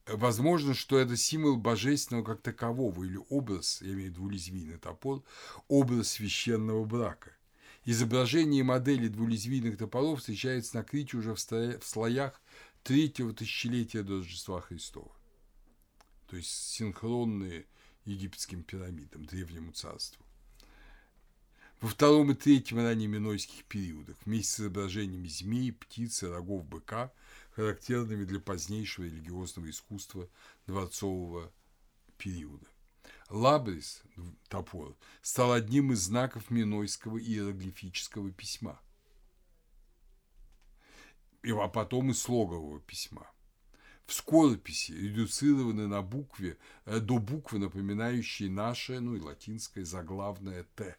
Возможно, что это символ божественного как такового или образ, я имею в виду лезвийный топор, образ священного брака. Изображение модели двулезвийных топоров встречается на Крите уже в слоях третьего тысячелетия до Рождества Христова. То есть синхронные египетским пирамидам, древнему царству. Во втором и третьем ранее минойских периодах вместе с изображениями змей, птицы, рогов быка – характерными для позднейшего религиозного искусства дворцового периода. Лабрис, топор, стал одним из знаков минойского иероглифического письма, а потом и слогового письма. В скорописи редуцированы на букве, э, до буквы, напоминающей наше, ну и латинское заглавное «Т».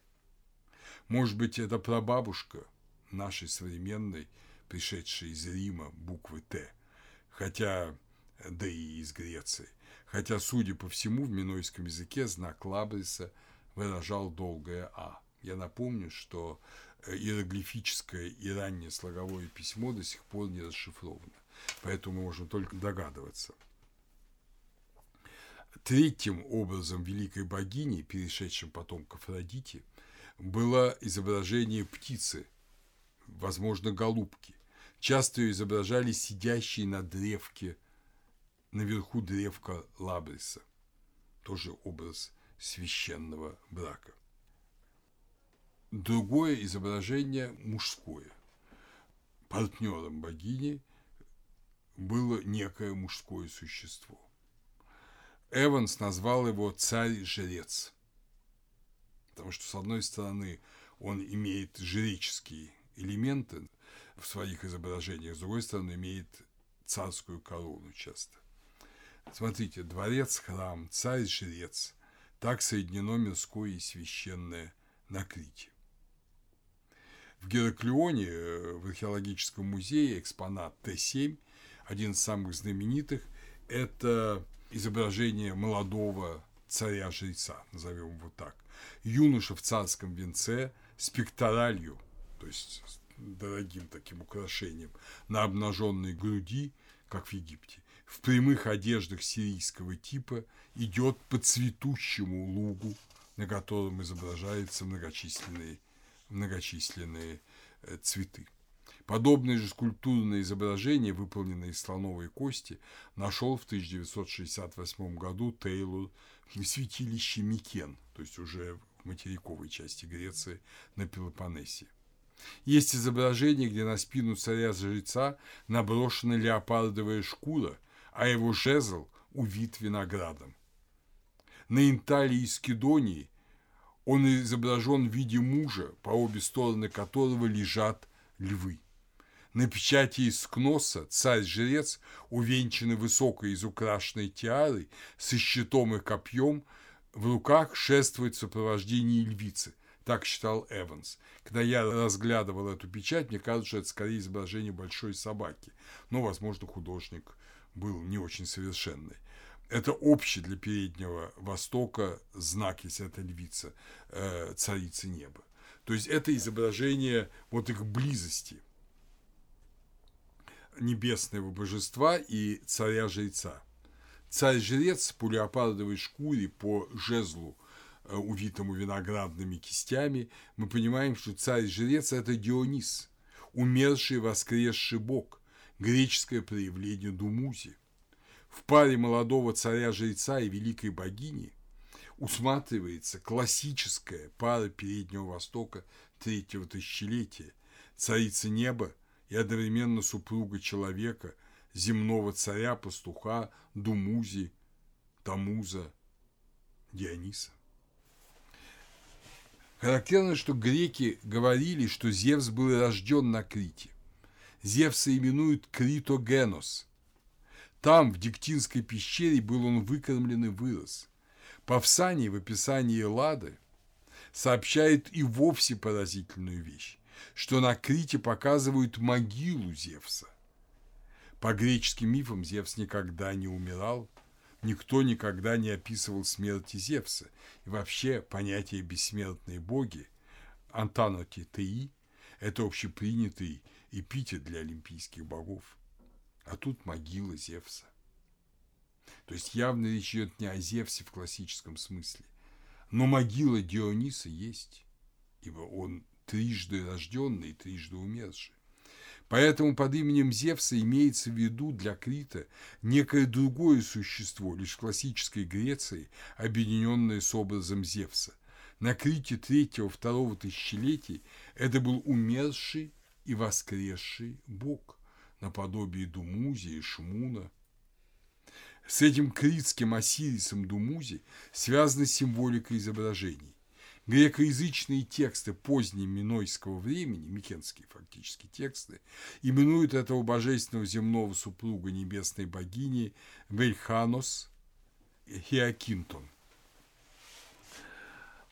Может быть, это прабабушка нашей современной пришедшей из Рима буквы «Т», хотя, да и из Греции, хотя, судя по всему, в минойском языке знак Лабриса выражал долгое «а». Я напомню, что иероглифическое и раннее слоговое письмо до сих пор не расшифровано, поэтому можем только догадываться. Третьим образом великой богини, перешедшим потомков Родити, было изображение птицы, возможно, голубки. Часто ее изображали сидящей на древке, наверху древка Лабриса, тоже образ священного брака. Другое изображение мужское. Партнером богини было некое мужское существо. Эванс назвал его царь-жрец, потому что, с одной стороны, он имеет жреческие элементы в своих изображениях, с другой стороны, имеет царскую корону часто. Смотрите, дворец, храм, царь-жрец – так соединено мирское и священное на Крите. В Гераклеоне, э, в археологическом музее, экспонат Т-7, один из самых знаменитых, это изображение молодого царя-жреца, назовем его так. Юноша в царском венце с пекторалью, то есть дорогим таким украшением, на обнаженной груди, как в Египте, в прямых одеждах сирийского типа идет по цветущему лугу, на котором изображаются многочисленные, многочисленные э, цветы. Подобное же скульптурное изображение, выполненное из слоновой кости, нашел в 1968 году Тейлор в святилище Микен, то есть уже в материковой части Греции на Пелопоннесе. Есть изображение, где на спину царя-жреца наброшена леопардовая шкура, а его жезл увит виноградом. На инталии из Кедонии он изображен в виде мужа, по обе стороны которого лежат львы. На печати из Кноса царь-жрец, увенчанный высокой изукрашенной тиарой, со щитом и копьем, в руках шествует в сопровождении львицы. Так считал Эванс. Когда я разглядывал эту печать, мне кажется, что это скорее изображение большой собаки. Но, возможно, художник был не очень совершенный. Это общий для Переднего Востока знак, если это львица, э, царицы неба. То есть это изображение вот их близости небесного божества и царя-жреца. Царь-жрец по леопардовой шкуре, по жезлу, э, увитому виноградными кистями, мы понимаем, что царь-жрец – это Дионис, умерший воскресший бог, греческое проявление Думузи. В паре молодого царя-жреца и великой богини усматривается классическая пара Переднего Востока третьего тысячелетия, царица неба – и одновременно супруга человека, земного царя, пастуха, Думузи, Тамуза, Диониса. Характерно, что греки говорили, что Зевс был рожден на Крите. Зевса именуют Критогенос. Там, в Диктинской пещере, был он выкормлен и вырос. Павсаний в описании Эллады сообщает и вовсе поразительную вещь что на Крите показывают могилу Зевса. По греческим мифам Зевс никогда не умирал, никто никогда не описывал смерти Зевса. И вообще понятие «бессмертные боги» Антаноти Теи – это общепринятый эпитет для олимпийских богов. А тут могила Зевса. То есть явно речь идет не о Зевсе в классическом смысле, но могила Диониса есть, ибо он трижды рожденный трижды умерший. Поэтому под именем Зевса имеется в виду для Крита некое другое существо, лишь в классической Греции, объединенное с образом Зевса. На Крите третьего-второго тысячелетий это был умерший и воскресший бог, наподобие Думузи и Шмуна. С этим критским Осирисом Думузи связана символика изображений. Грекоязычные тексты позднего минойского времени, микенские фактически тексты, именуют этого божественного земного супруга небесной богини Вельханос Хиакинтон.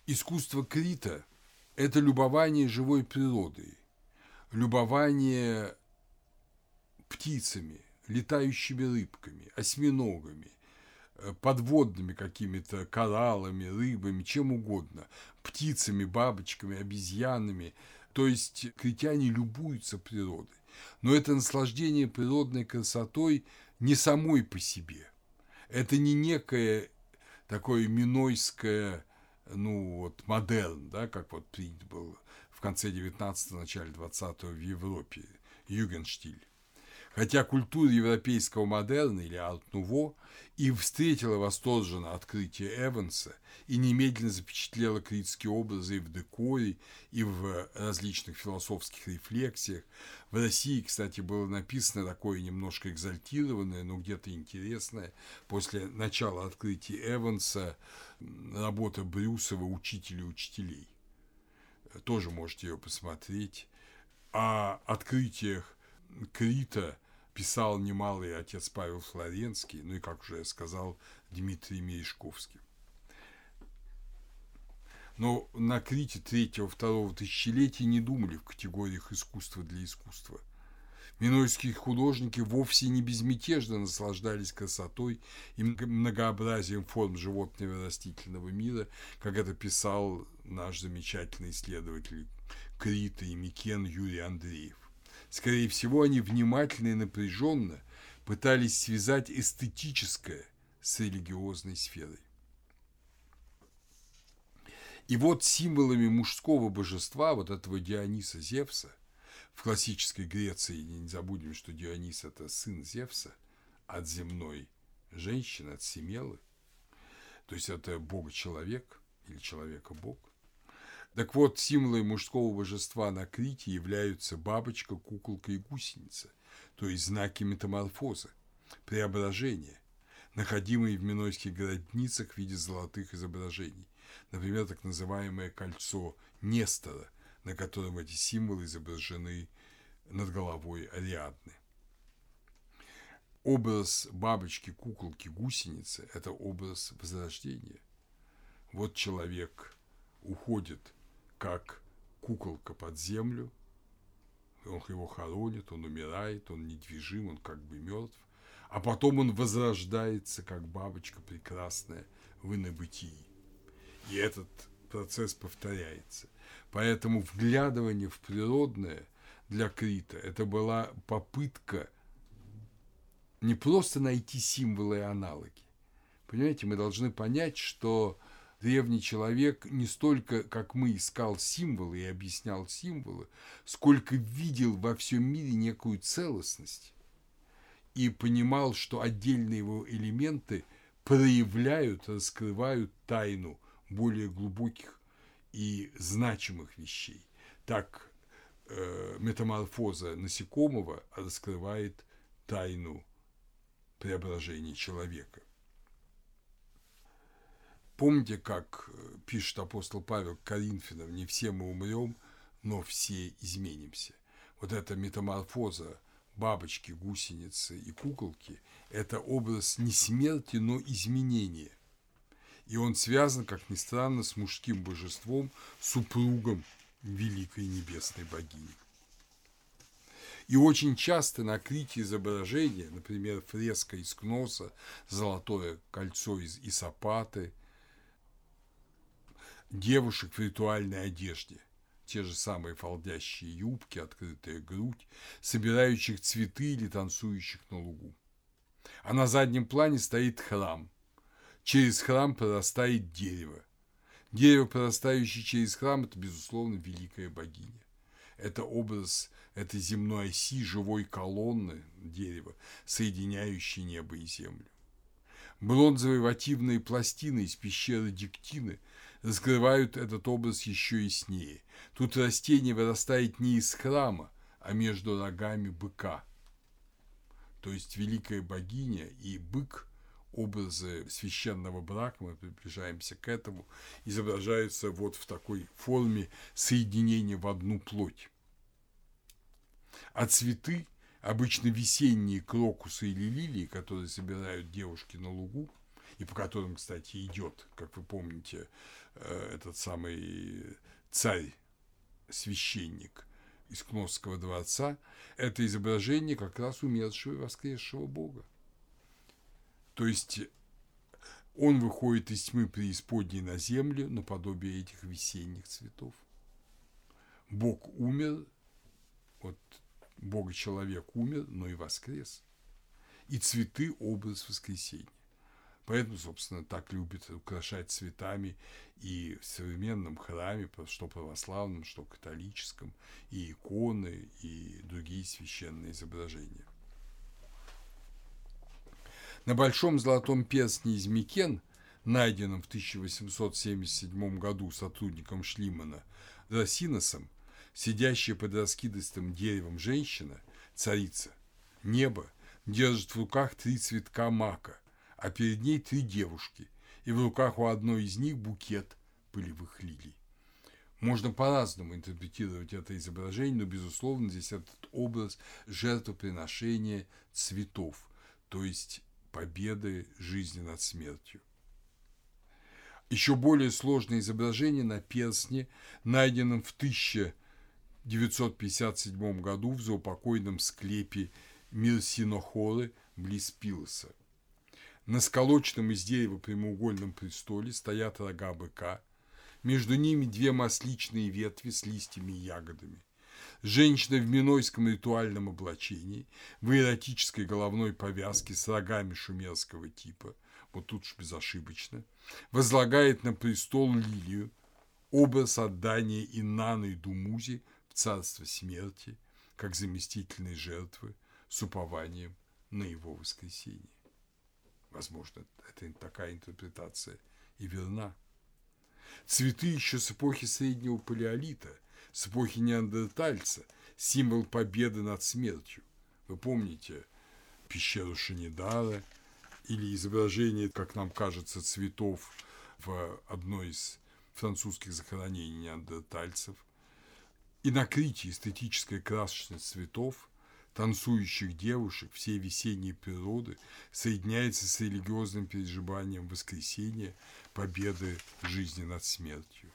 Искусство Крита – это любование живой природой, любование птицами, летающими рыбками, осьминогами, э, подводными какими-то кораллами, рыбами, чем угодно, птицами, бабочками, обезьянами. То есть критяне любуются природой. Но это наслаждение природной красотой не самой по себе. Это не некое такое минойское, ну вот, модерн, да, как вот принят был в конце 19-го, начале 20 в Европе, югенштиль. Хотя культура европейского модерна или арт-нуво и встретила восторженно открытие Эванса и немедленно запечатлела критские образы и в декоре, и в различных философских рефлексиях. В России, кстати, было написано такое немножко экзальтированное, но где-то интересное, после начала открытия Эванса, работа Брюсова «Учители учителей». Тоже можете ее посмотреть. О открытиях Крита – писал немалый отец Павел Флоренский, ну и, как уже я сказал, Дмитрий Мережковский. Но на Крите третьего-второго тысячелетия не думали в категориях искусства для искусства. Минойские художники вовсе не безмятежно наслаждались красотой и многообразием форм животного и растительного мира, как это писал наш замечательный исследователь Крита и Микен Юрий Андреев. Скорее всего, они внимательно и напряженно пытались связать эстетическое с религиозной сферой. И вот символами мужского божества, вот этого Диониса Зевса, в классической Греции, не забудем, что Дионис – это сын Зевса, от земной женщины, от Семелы, то есть это бога-человек или человека-бог – так вот, символы мужского божества на Крите являются бабочка, куколка и гусеница, то есть знаки метаморфозы, преображения, находимые в минойских городницах в виде золотых изображений, например, так называемое кольцо Нестора, на котором эти символы изображены над головой Ариадны. Образ бабочки, куколки, гусеницы – это образ возрождения. Вот человек уходит как куколка под землю, он его хоронит, он умирает, он недвижим, он как бы мертв, а потом он возрождается, как бабочка прекрасная в инобытии. И этот процесс повторяется. Поэтому вглядывание в природное для Крита это была попытка не просто найти символы и аналоги. Понимаете, мы должны понять, что древний человек не столько, как мы, искал символы и объяснял символы, сколько видел во всем мире некую целостность и понимал, что отдельные его элементы проявляют, раскрывают тайну более глубоких и значимых вещей. Так э, метаморфоза насекомого раскрывает тайну преображения человека. Помните, как э, пишет апостол Павел Коринфянам, не все мы умрем, но все изменимся. Вот эта метаморфоза бабочки, гусеницы и куколки – это образ не смерти, но изменения. И он связан, как ни странно, с мужским божеством, супругом великой небесной богини. И очень часто на крите изображения, например, фреска из Кноса, золотое кольцо из Исапаты – девушек в ритуальной одежде, те же самые фалдящие юбки, открытая грудь, собирающих цветы или танцующих на лугу. А на заднем плане стоит храм. Через храм прорастает дерево. Дерево, прорастающее через храм, это, безусловно, великая богиня. Это образ этой земной оси, живой колонны дерева, соединяющей небо и землю. Бронзовые вативные пластины из пещеры Диктины – раскрывают этот образ еще яснее. Тут растение вырастает не из храма, а между рогами быка. То есть великая богиня и бык образы священного брака, мы приближаемся к этому, изображаются вот в такой форме соединения в одну плоть. А цветы, обычно весенние крокусы или лилии, которые собирают девушки на лугу, и по которым, кстати, идет, как вы помните, этот самый царь, священник из Кносского дворца, это изображение как раз умершего и воскресшего Бога. То есть он выходит из тьмы преисподней на землю наподобие этих весенних цветов. Бог умер, вот Бога-человек умер, но и воскрес. И цветы – образ воскресения. Поэтому, собственно, так любят украшать цветами и в современном храме, что православном, что католическом, и иконы, и другие священные изображения. На большом золотом перстне из Микен, найденном в 1877 году сотрудником Шлимана Росиносом, сидящая под раскидистым деревом женщина, царица, небо, держит в руках три цветка мака, а перед ней три девушки, и в руках у одной из них букет пылевых лилий. Можно по-разному интерпретировать это изображение, но, безусловно, здесь этот образ жертвоприношения цветов, то есть победы жизни над смертью. Еще более сложное изображение на перстне, найденном в 1957 году в заупокойном склепе Мирсинохоры близ Пилоса. На сколоченном из дерева прямоугольном престоле стоят рога быка, между ними две масличные ветви с листьями и ягодами – Женщина в минойском ритуальном облачении, в эротической головной повязке с рогами шумерского типа, вот тут же безошибочно, возлагает на престол лилию, образ отдания Иннаны и Думузи в царство смерти, как заместительной жертвы с упованием на его воскресение. Возможно, это такая интерпретация и верна. Цветы еще с эпохи Среднего Палеолита – с эпохи неандертальца, символ победы над смертью. Вы помните пещеру Шанидара или изображение, как нам кажется, цветов в одной из французских захоронений неандертальцев. И на Крите эстетическая красочность цветов, танцующих девушек, всей весенней природы соединяется с религиозным переживанием воскресения, победы жизни над смертью.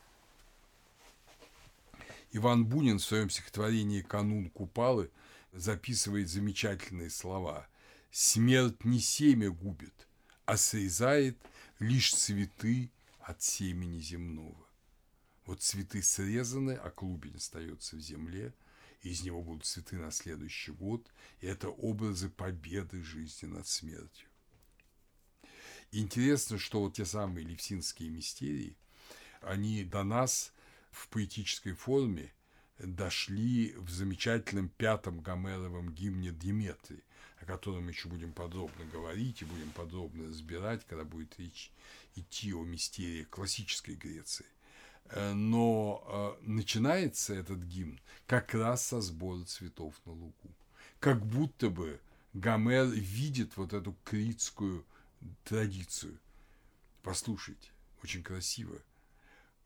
Иван Бунин в своем стихотворении «Канун Купалы» записывает замечательные слова «Смерть не семя губит, а срезает лишь цветы от семени земного». Вот цветы срезаны, а клубень остается в земле, из него будут цветы на следующий год, и это образы победы жизни над смертью. Интересно, что вот те самые левсинские мистерии, они до нас в поэтической форме дошли в замечательном пятом Гомеровом гимне Диметрии, о котором еще будем подробно говорить и будем подробно разбирать, когда будет речь идти о мистерии классической Греции. Э, но э, начинается этот гимн как раз со сбора цветов на лугу. Как будто бы Гомер видит вот эту критскую традицию. Послушайте, очень красиво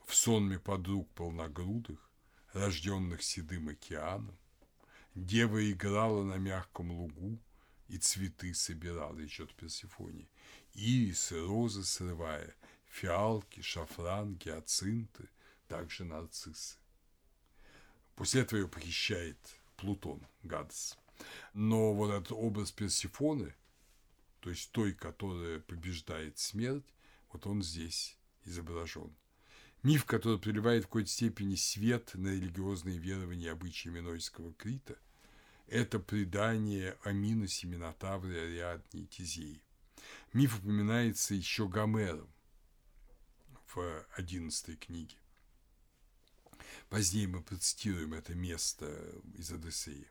в сонме подруг полногрудых, рожденных седым океаном, дева играла на мягком лугу и цветы собирала, еще Персифоне, ирисы, розы срывая, фиалки, шафран, гиацинты, также нарциссы. После этого ее похищает Плутон, Гадес. Но вот этот образ Персифоны, то есть той, которая побеждает смерть, вот он здесь изображен. Миф, который приливает в какой-то степени свет на религиозные верования и обычаи Минойского Крита, это предание о Миносе, Минотавре, Ариадне и Тизее. Миф упоминается еще Гомером в одиннадцатой книге. Позднее мы процитируем это место из Одиссеи.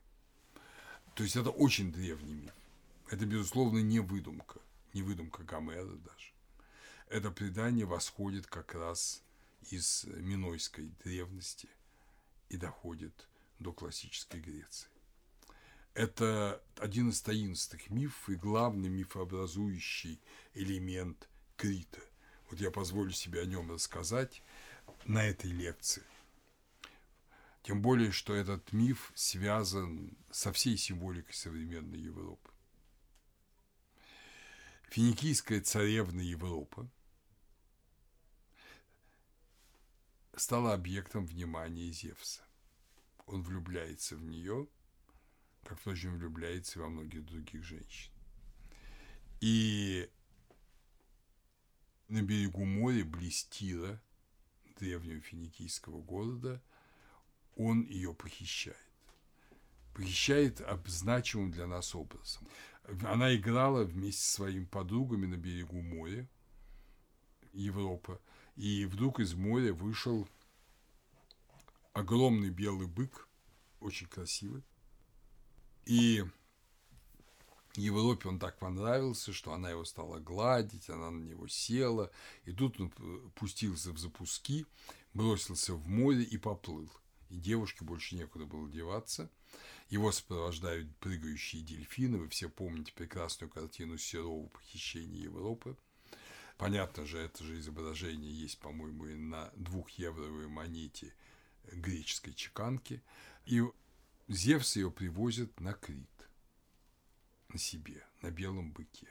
То есть это очень древний миф. Это, безусловно, не выдумка, не выдумка Гомера даже. Это предание восходит как раз из минойской древности и доходит до классической Греции. Это один из таинственных мифов и главный мифообразующий элемент Крита. Вот я позволю себе о нем рассказать на этой лекции. Тем более, что этот миф связан со всей символикой современной Европы. Финикийская царевна Европа – стала объектом внимания Зевса. он влюбляется в нее, как, впрочем, влюбляется во многих других женщин. И на берегу моря, близ Тира, древнего финикийского города, он ее похищает. Похищает обзначимым для нас образом. Она играла вместе со своими подругами на берегу моря, Европа, и вдруг из моря вышел огромный белый бык, очень красивый. И Европе он так понравился, что она его стала гладить, она на него села, и тут он пустился в запуски, бросился в море и поплыл. И девушке больше некуда было деваться. Его сопровождают прыгающие дельфины. Вы все помните прекрасную картину Серова «Похищение Европы». Понятно же, это же изображение есть, по-моему, и на двухевровой монете греческой чеканки. И Зевс ее привозит на Крит на себе, на белом быке.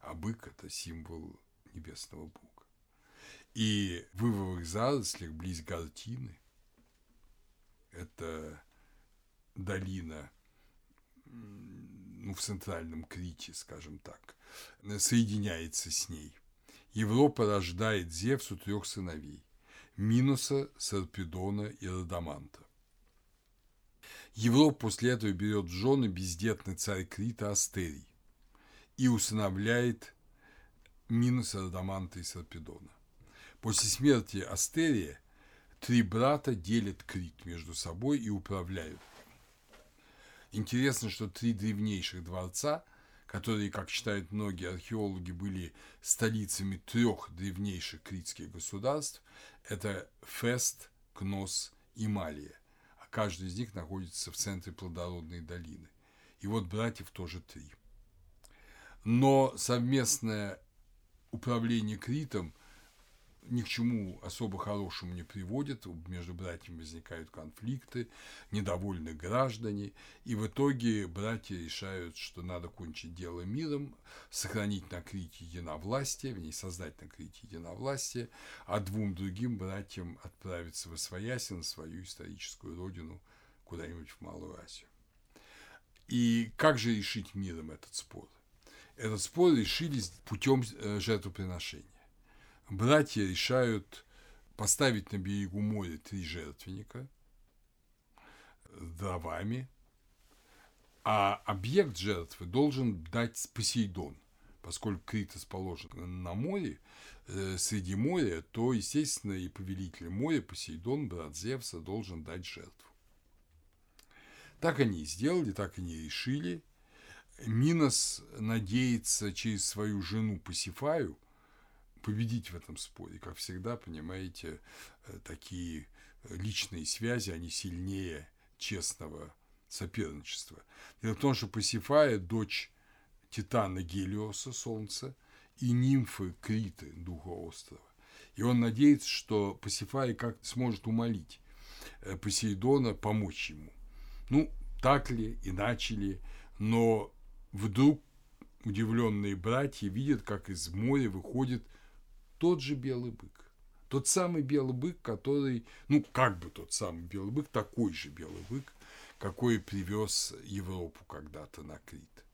А бык – это символ небесного Бога. И в ивовых зарослях близ Гартины – это долина ну, в центральном Крите, скажем так, соединяется с ней. Европа рождает Зевсу трех сыновей – Минуса, Сарпедона и Радаманта. Европа после этого берет в жены бездетный царь Крита Астерий и усыновляет Минуса, Радаманта и Сарпедона. После смерти Астерия три брата делят Крит между собой и управляют. Интересно, что три древнейших дворца, которые, как считают многие археологи, были столицами трех древнейших критских государств, это Фест, Кнос и Малия – Каждый из них находится в центре плодородной долины. И вот братьев тоже три. Но совместное управление Критом – ни к чему особо хорошему не приводит, между братьями возникают конфликты, недовольны граждане, и в итоге братья решают, что надо кончить дело миром, сохранить на Крите единовластие, в ней создать на Крите единовластие, а двум другим братьям отправиться в Освояси на свою историческую родину куда-нибудь в Малую Азию. И как же решить миром этот спор? Этот спор решили путем э, жертвоприношения братья решают поставить на берегу моря три жертвенника дровами, а объект жертвы должен дать Посейдон. Поскольку Крит расположен на море, э, среди моря, то, естественно, и повелитель моря Посейдон, брат Зевса, должен дать жертву. Так они и сделали, так они и решили. Минос надеется через свою жену Пасифаю победить в этом споре. Как всегда, понимаете, э, такие личные связи, они сильнее честного соперничества. Дело в том, что Пасифая – дочь Титана Гелиоса, Солнца, и нимфы Криты, духа острова. И он надеется, что Пасифая как сможет умолить э, Посейдона помочь ему. Ну, так ли, иначе ли, но вдруг удивленные братья видят, как из моря выходит тот же белый бык. Тот самый белый бык, который, ну, как бы тот самый белый бык, такой же белый бык, какой привез Европу когда-то на Крит.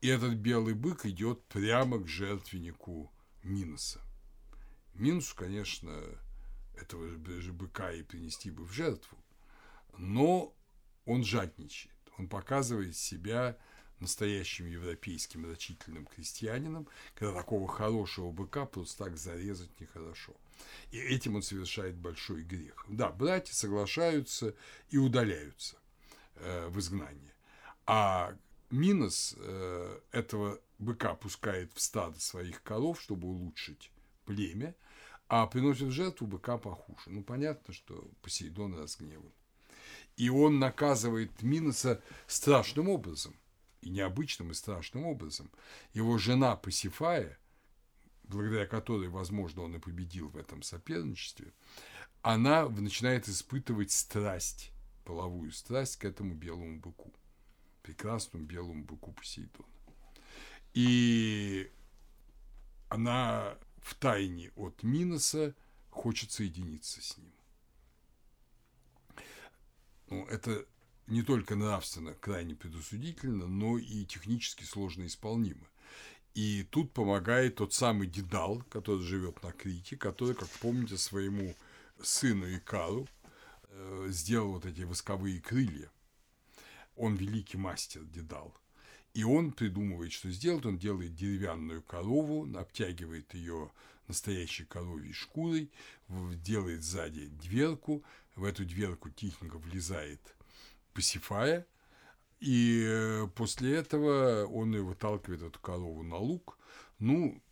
И этот белый бык идет прямо к жертвеннику Минуса. Минусу, конечно, этого же быка и принести бы в жертву, но он жадничает, он показывает себя настоящим европейским рачительным крестьянином, когда такого хорошего быка просто так зарезать нехорошо. И этим он совершает большой грех. Да, братья соглашаются и удаляются э, в изгнание. А Минос э, этого быка пускает в стадо своих коров, чтобы улучшить племя, а приносит в жертву быка похуже. Ну, понятно, что Посейдон разгневан. И он наказывает Миноса страшным образом – и необычным и страшным образом. Его жена Пасифая, благодаря которой, возможно, он и победил в этом соперничестве, она начинает испытывать страсть, половую страсть к этому белому быку, прекрасному белому быку Посейдона. И она в тайне от Миноса хочет соединиться с ним. Ну, это не только нравственно крайне предусудительно, но и технически сложно исполнимо. И тут помогает тот самый Дедал, который живет на Крите, который, как помните, своему сыну Икару э, сделал вот эти восковые крылья. Он великий мастер Дедал. И он придумывает, что сделать. Он делает деревянную корову, обтягивает ее настоящей коровьей шкурой, делает сзади дверку, в эту дверку тихонько влезает Пасифая, и э, после этого он и выталкивает эту корову на луг. Ну,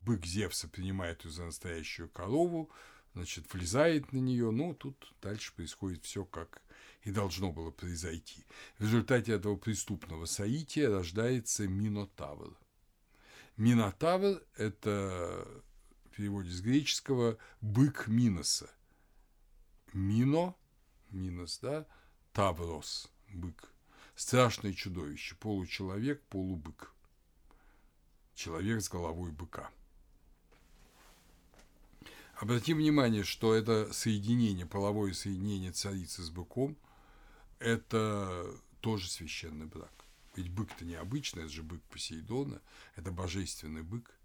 бык Зевса принимает ее за настоящую корову, значит, влезает на нее, ну, тут дальше происходит все как и должно было произойти. В результате этого преступного соития рождается Минотавр. Минотавр – это в переводе с греческого «бык Миноса». Мино, Минос, да, Таврос, бык. Страшное чудовище, получеловек, полубык. Человек с головой быка. Обратим внимание, что это соединение, половое соединение царицы с быком, это тоже священный брак. Ведь бык-то необычный, это же бык Посейдона, это божественный бык.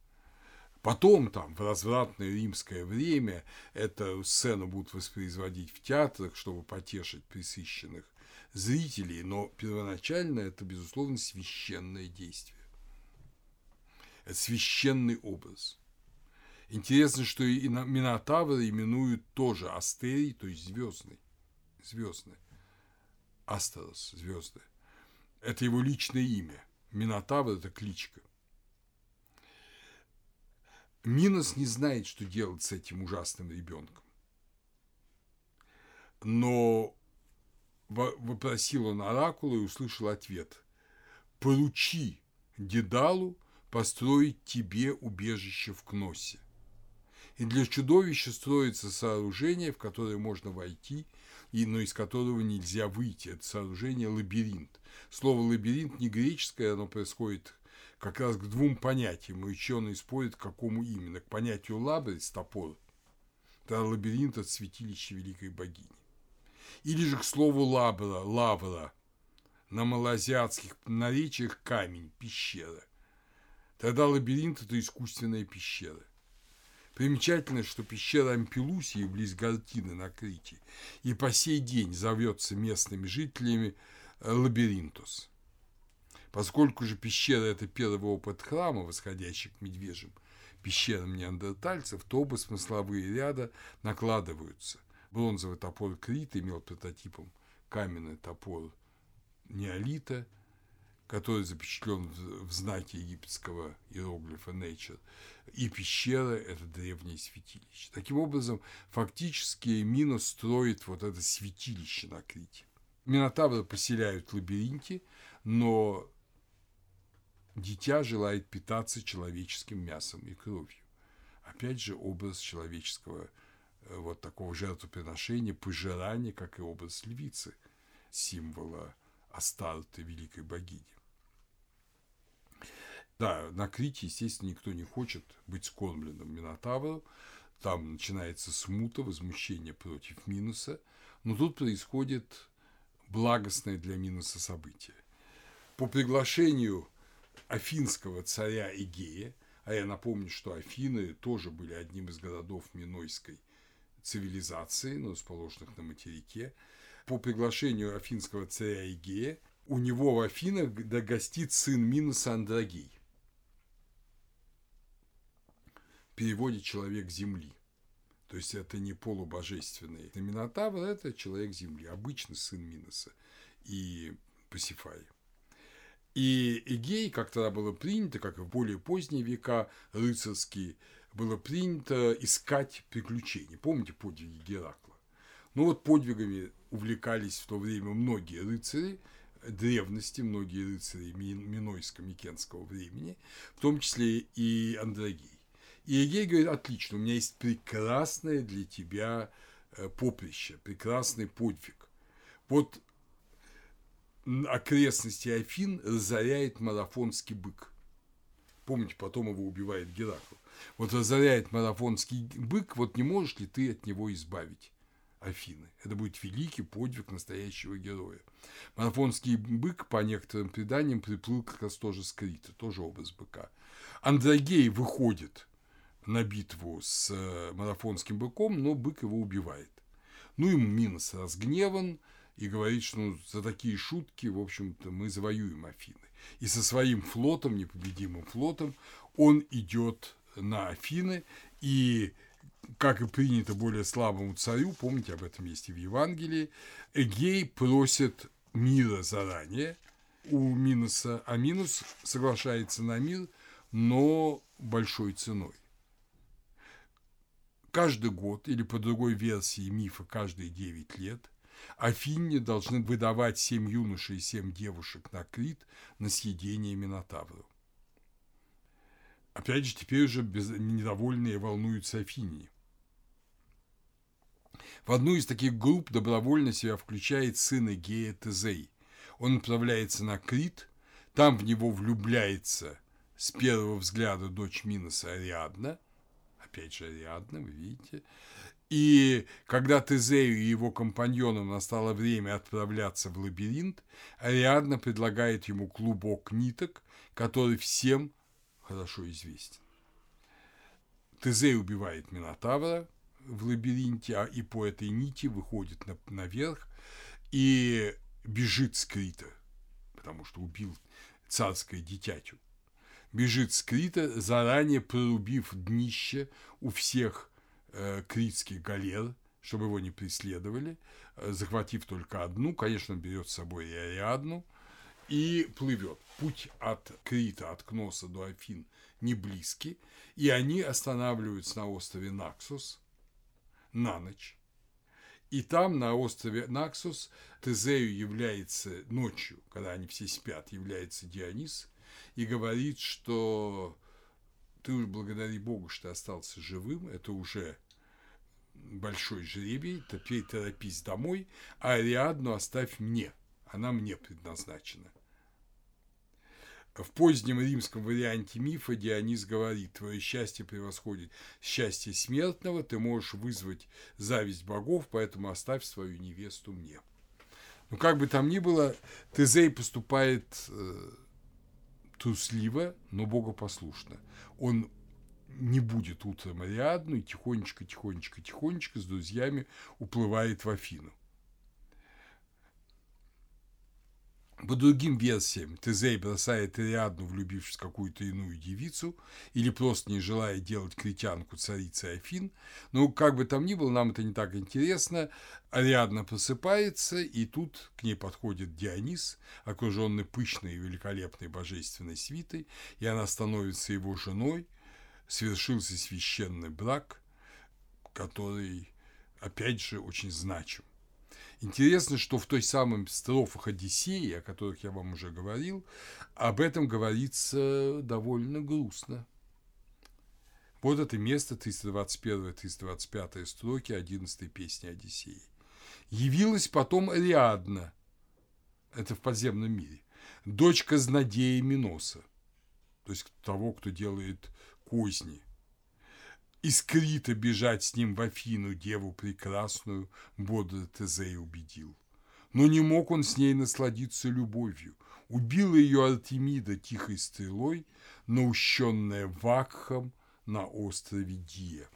Потом там в развратное римское время эту сцену будут воспроизводить в театрах, чтобы потешить присыщенных зрителей, но первоначально это, безусловно, священное действие. Это священный образ. Интересно, что и Минотавра именуют тоже Астерий, то есть звездный. Звездный. Астерос, звезды. Это его личное имя. Минотавр – это кличка. Минос не знает, что делать с этим ужасным ребенком. Но вопросил он оракула и услышал ответ. «Поручи Дедалу построить тебе убежище в Кносе. И для чудовища строится сооружение, в которое можно войти, и, но из которого нельзя выйти. Это сооружение – лабиринт. Слово «лабиринт» не греческое, оно происходит как раз к двум понятиям, и ученые спорят, к какому именно. К понятию лабрис – топор, тогда лабиринт от святилища великой богини или же к слову лабра, лавра, на малоазиатских наречиях камень, пещера. Тогда лабиринт – это искусственная пещера. Примечательно, что пещера Ампелусии близ Гартины на Крите и по сей день зовется местными жителями Лабиринтус. Поскольку же пещера – это первый опыт храма, восходящий к медвежьим пещерам неандертальцев, то оба смысловые ряда накладываются. Бронзовый топор Крит имел прототипом каменный топор неолита, который запечатлен в, знаке египетского иероглифа Nature, и пещера – это древнее святилище. Таким образом, фактически Минос строит вот это святилище на Крите. Минотавры поселяют в лабиринте, но дитя желает питаться человеческим мясом и кровью. Опять же, образ человеческого Э, вот такого жертвоприношения, пожирания, как и образ львицы, символа Астарты, великой богини. Да, на Крите, естественно, никто не хочет быть скормленным Минотавром. Там начинается смута, возмущение против Минуса. Но тут происходит благостное для Минуса событие. По приглашению афинского царя Игея, а я напомню, что Афины тоже были одним из городов Минойской цивилизации, но расположенных на материке, по приглашению афинского царя Игея, у него в Афинах догостит сын Минуса Андрогей. В переводе «человек земли». То есть это не полубожественный Минотавр, это человек земли, обычный сын Минуса и Пасифаи. И Эгей, как тогда было принято, как и в более поздние века рыцарские, было принято искать приключения. Помните подвиги Геракла? Ну вот подвигами увлекались в то время многие рыцари древности, многие рыцари Минойско-Микенского времени, в том числе и Андрогей. И Эгей говорит, отлично, у меня есть прекрасное для тебя э, поприще, прекрасный подвиг. Вот окрестности Афин разоряет марафонский бык. Помните, потом его убивает Геракл. Вот разоряет марафонский бык, вот не можешь ли ты от него избавить? Афины. Это будет великий подвиг настоящего героя. Марафонский бык, по некоторым преданиям, приплыл как раз тоже с Крита, тоже образ быка. Андрогей выходит на битву с э, марафонским быком, но бык его убивает. Ну и Минос разгневан и говорит, что ну, за такие шутки, в общем-то, мы завоюем Афины. И со своим флотом, непобедимым флотом, он идет на Афины и как и принято более слабому царю, помните, об этом есть и в Евангелии, Эгей просит мира заранее у Минуса, а Минус соглашается на мир, но большой ценой. Каждый год, или по другой версии мифа, каждые 9 лет, Афине должны выдавать семь юношей и семь девушек на Крит на съедение Минотавру. Опять же, теперь уже без... недовольные волнуются Афине. В одну из таких групп добровольно себя включает сын Эгея Тезей. Он отправляется на Крит, там в него влюбляется с первого взгляда дочь Миноса Ариадна, опять же Ариадна, вы видите, и когда Тезею и его компаньонам настало время отправляться в лабиринт, Ариадна предлагает ему клубок ниток, который всем хорошо известен. Тезей убивает Минотавра, в лабиринте, а и по этой нити выходит на, наверх и бежит с Крита, потому что убил царское дитятю. Бежит с Крита, заранее прорубив днище у всех критских галер, чтобы его не преследовали, э, захватив только одну, конечно, он берет с собой и Ариадну, и плывет. Путь от Крита, от Кноса до Афин не близкий, и они останавливаются на острове Наксус – на ночь. И там, на острове Наксус, Тезею является ночью, когда они все спят, является Дионис и говорит, что ты уж благодари Богу, что остался живым, это уже большой жребий, теперь торопись домой, а Ариадну оставь мне, она мне предназначена. В позднем римском варианте мифа Дионис говорит, твое счастье превосходит счастье смертного, ты можешь вызвать зависть богов, поэтому оставь свою невесту мне. Ну, как бы там ни было, Тезей поступает э, трусливо, но богопослушно. Он не будет утром Ариадну и тихонечко, тихонечко, тихонечко с друзьями уплывает в Афину. По другим версиям, Тезей бросает Ариадну, влюбившись в какую-то иную девицу, или просто не желая делать критянку царицы Афин. Но, как бы там ни было, нам это не так интересно. Ариадна просыпается, и тут к ней подходит Дионис, окруженный пышной и великолепной божественной свитой, и она становится его женой. Свершился священный брак, который, опять же, очень значим. Интересно, что в той самой строфах Одиссеи, о которых я вам уже говорил, об этом говорится довольно грустно. Вот это место 321-325 строки 11 песни Одиссеи. Явилась потом Ариадна, это в подземном мире, дочка Знадея Миноса, то есть того, кто делает козни – из Крита бежать с ним в Афину деву прекрасную бодро Тезей убедил. Но не мог он с ней насладиться любовью. Убила ее Артемида тихой стрелой, наущенная Вакхом на острове Дия.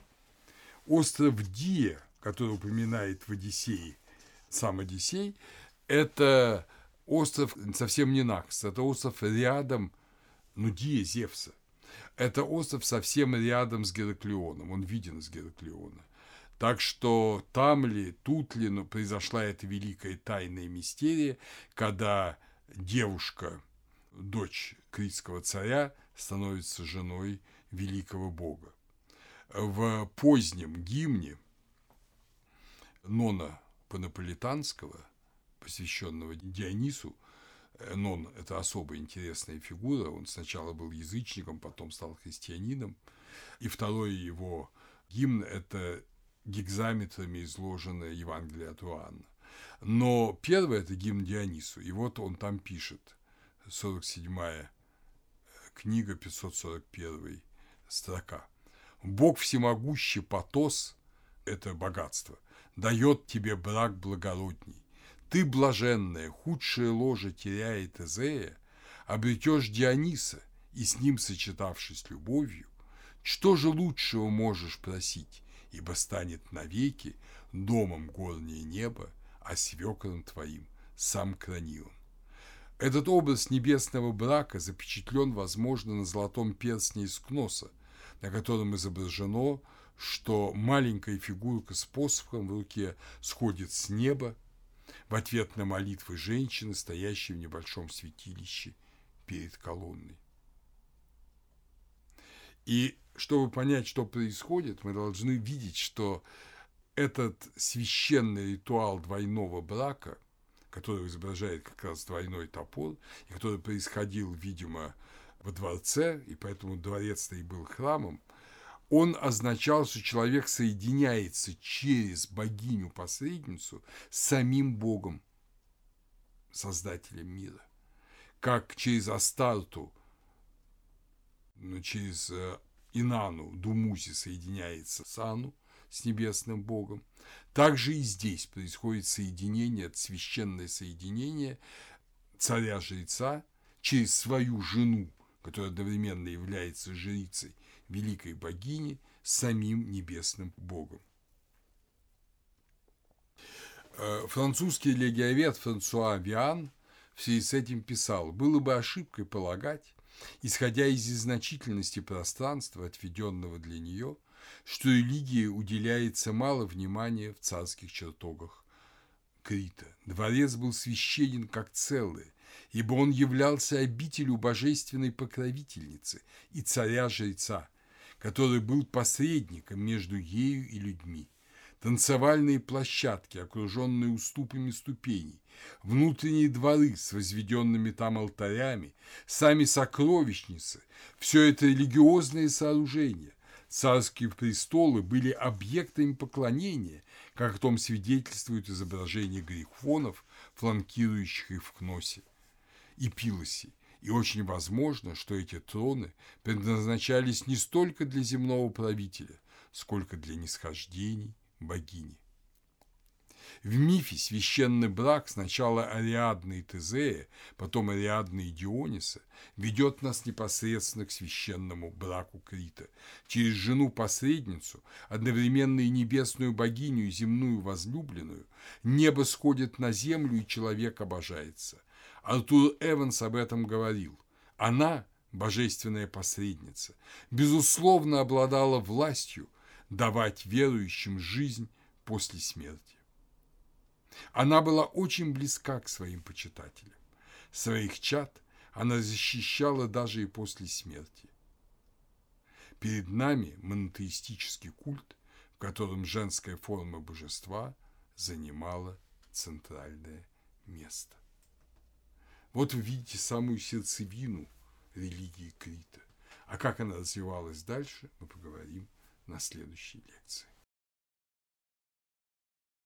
Остров Дия, который упоминает в Одиссее сам Одиссей, это остров совсем не Накс, это остров рядом, ну, Дия Зевса. Это остров совсем рядом с Гераклеоном, он виден с Гераклеона. Так что там ли, тут ли ну, произошла эта великая тайная мистерия, когда девушка, дочь критского царя, становится женой великого бога. В позднем гимне Нона Панаполитанского, посвященного Дионису, Нон – это особо интересная фигура. Он сначала был язычником, потом стал христианином. И второй его гимн – это гигзаметрами изложенное Евангелие от Иоанна. Но первый – это гимн Дионису. И вот он там пишет, 47-я книга, 541 строка. «Бог всемогущий Потос – это богатство – дает тебе брак благородней. Ты, блаженная, худшее ложе теряя Тезея, обретешь Диониса, и с ним сочетавшись любовью, что же лучшего можешь просить, ибо станет навеки домом горнее небо, а свекром твоим сам Кранион. Этот образ небесного брака запечатлен, возможно, на золотом перстне из Кноса, на котором изображено, что маленькая фигурка с посохом в руке сходит с неба в ответ на молитвы женщины, стоящей в небольшом святилище перед колонной. И чтобы понять, что происходит, мы должны видеть, что этот священный ритуал двойного брака, который изображает как раз двойной топор, и который происходил, видимо, во дворце, и поэтому дворец-то и был храмом, он означал, что человек соединяется через богиню-посредницу с самим Богом, Создателем мира. Как через Астарту, ну, через э, Инану, Думузи соединяется с Ану, с небесным Богом. Также и здесь происходит соединение, священное соединение царя-жреца через свою жену, которая одновременно является жрицей великой богини, с самим небесным Богом. Э, французский легиовед Франсуа Виан в связи с этим писал, было бы ошибкой полагать, исходя из значительности пространства, отведенного для нее, что религии уделяется мало внимания в царских чертогах Крита. Дворец был священен как целое, ибо он являлся обителю божественной покровительницы и царя-жреца, который был посредником между ею и людьми танцевальные площадки, окруженные уступами ступеней, внутренние дворы с возведенными там алтарями, сами сокровищницы – все это религиозные сооружения. Царские престолы были объектами поклонения, как о том свидетельствует изображение грифонов, фланкирующих их в Кносе и Пилосе. И очень возможно, что эти троны предназначались не столько для земного правителя, сколько для нисхождений богини. В мифе священный брак сначала Ариадны и Тезея, потом Ариадны и Диониса ведет нас непосредственно к священному браку Крита. Через жену-посредницу, одновременно и небесную богиню и земную возлюбленную, небо сходит на землю и человек обожается. Артур Эванс об этом говорил. Она, божественная посредница, безусловно обладала властью – давать верующим жизнь после смерти. Она была очень близка к своим почитателям. Своих чад она защищала даже и после смерти. Перед нами монотеистический культ, в котором женская форма божества занимала центральное место. Вот вы видите самую сердцевину религии Крита. А как она развивалась дальше, мы поговорим на следующей лекции.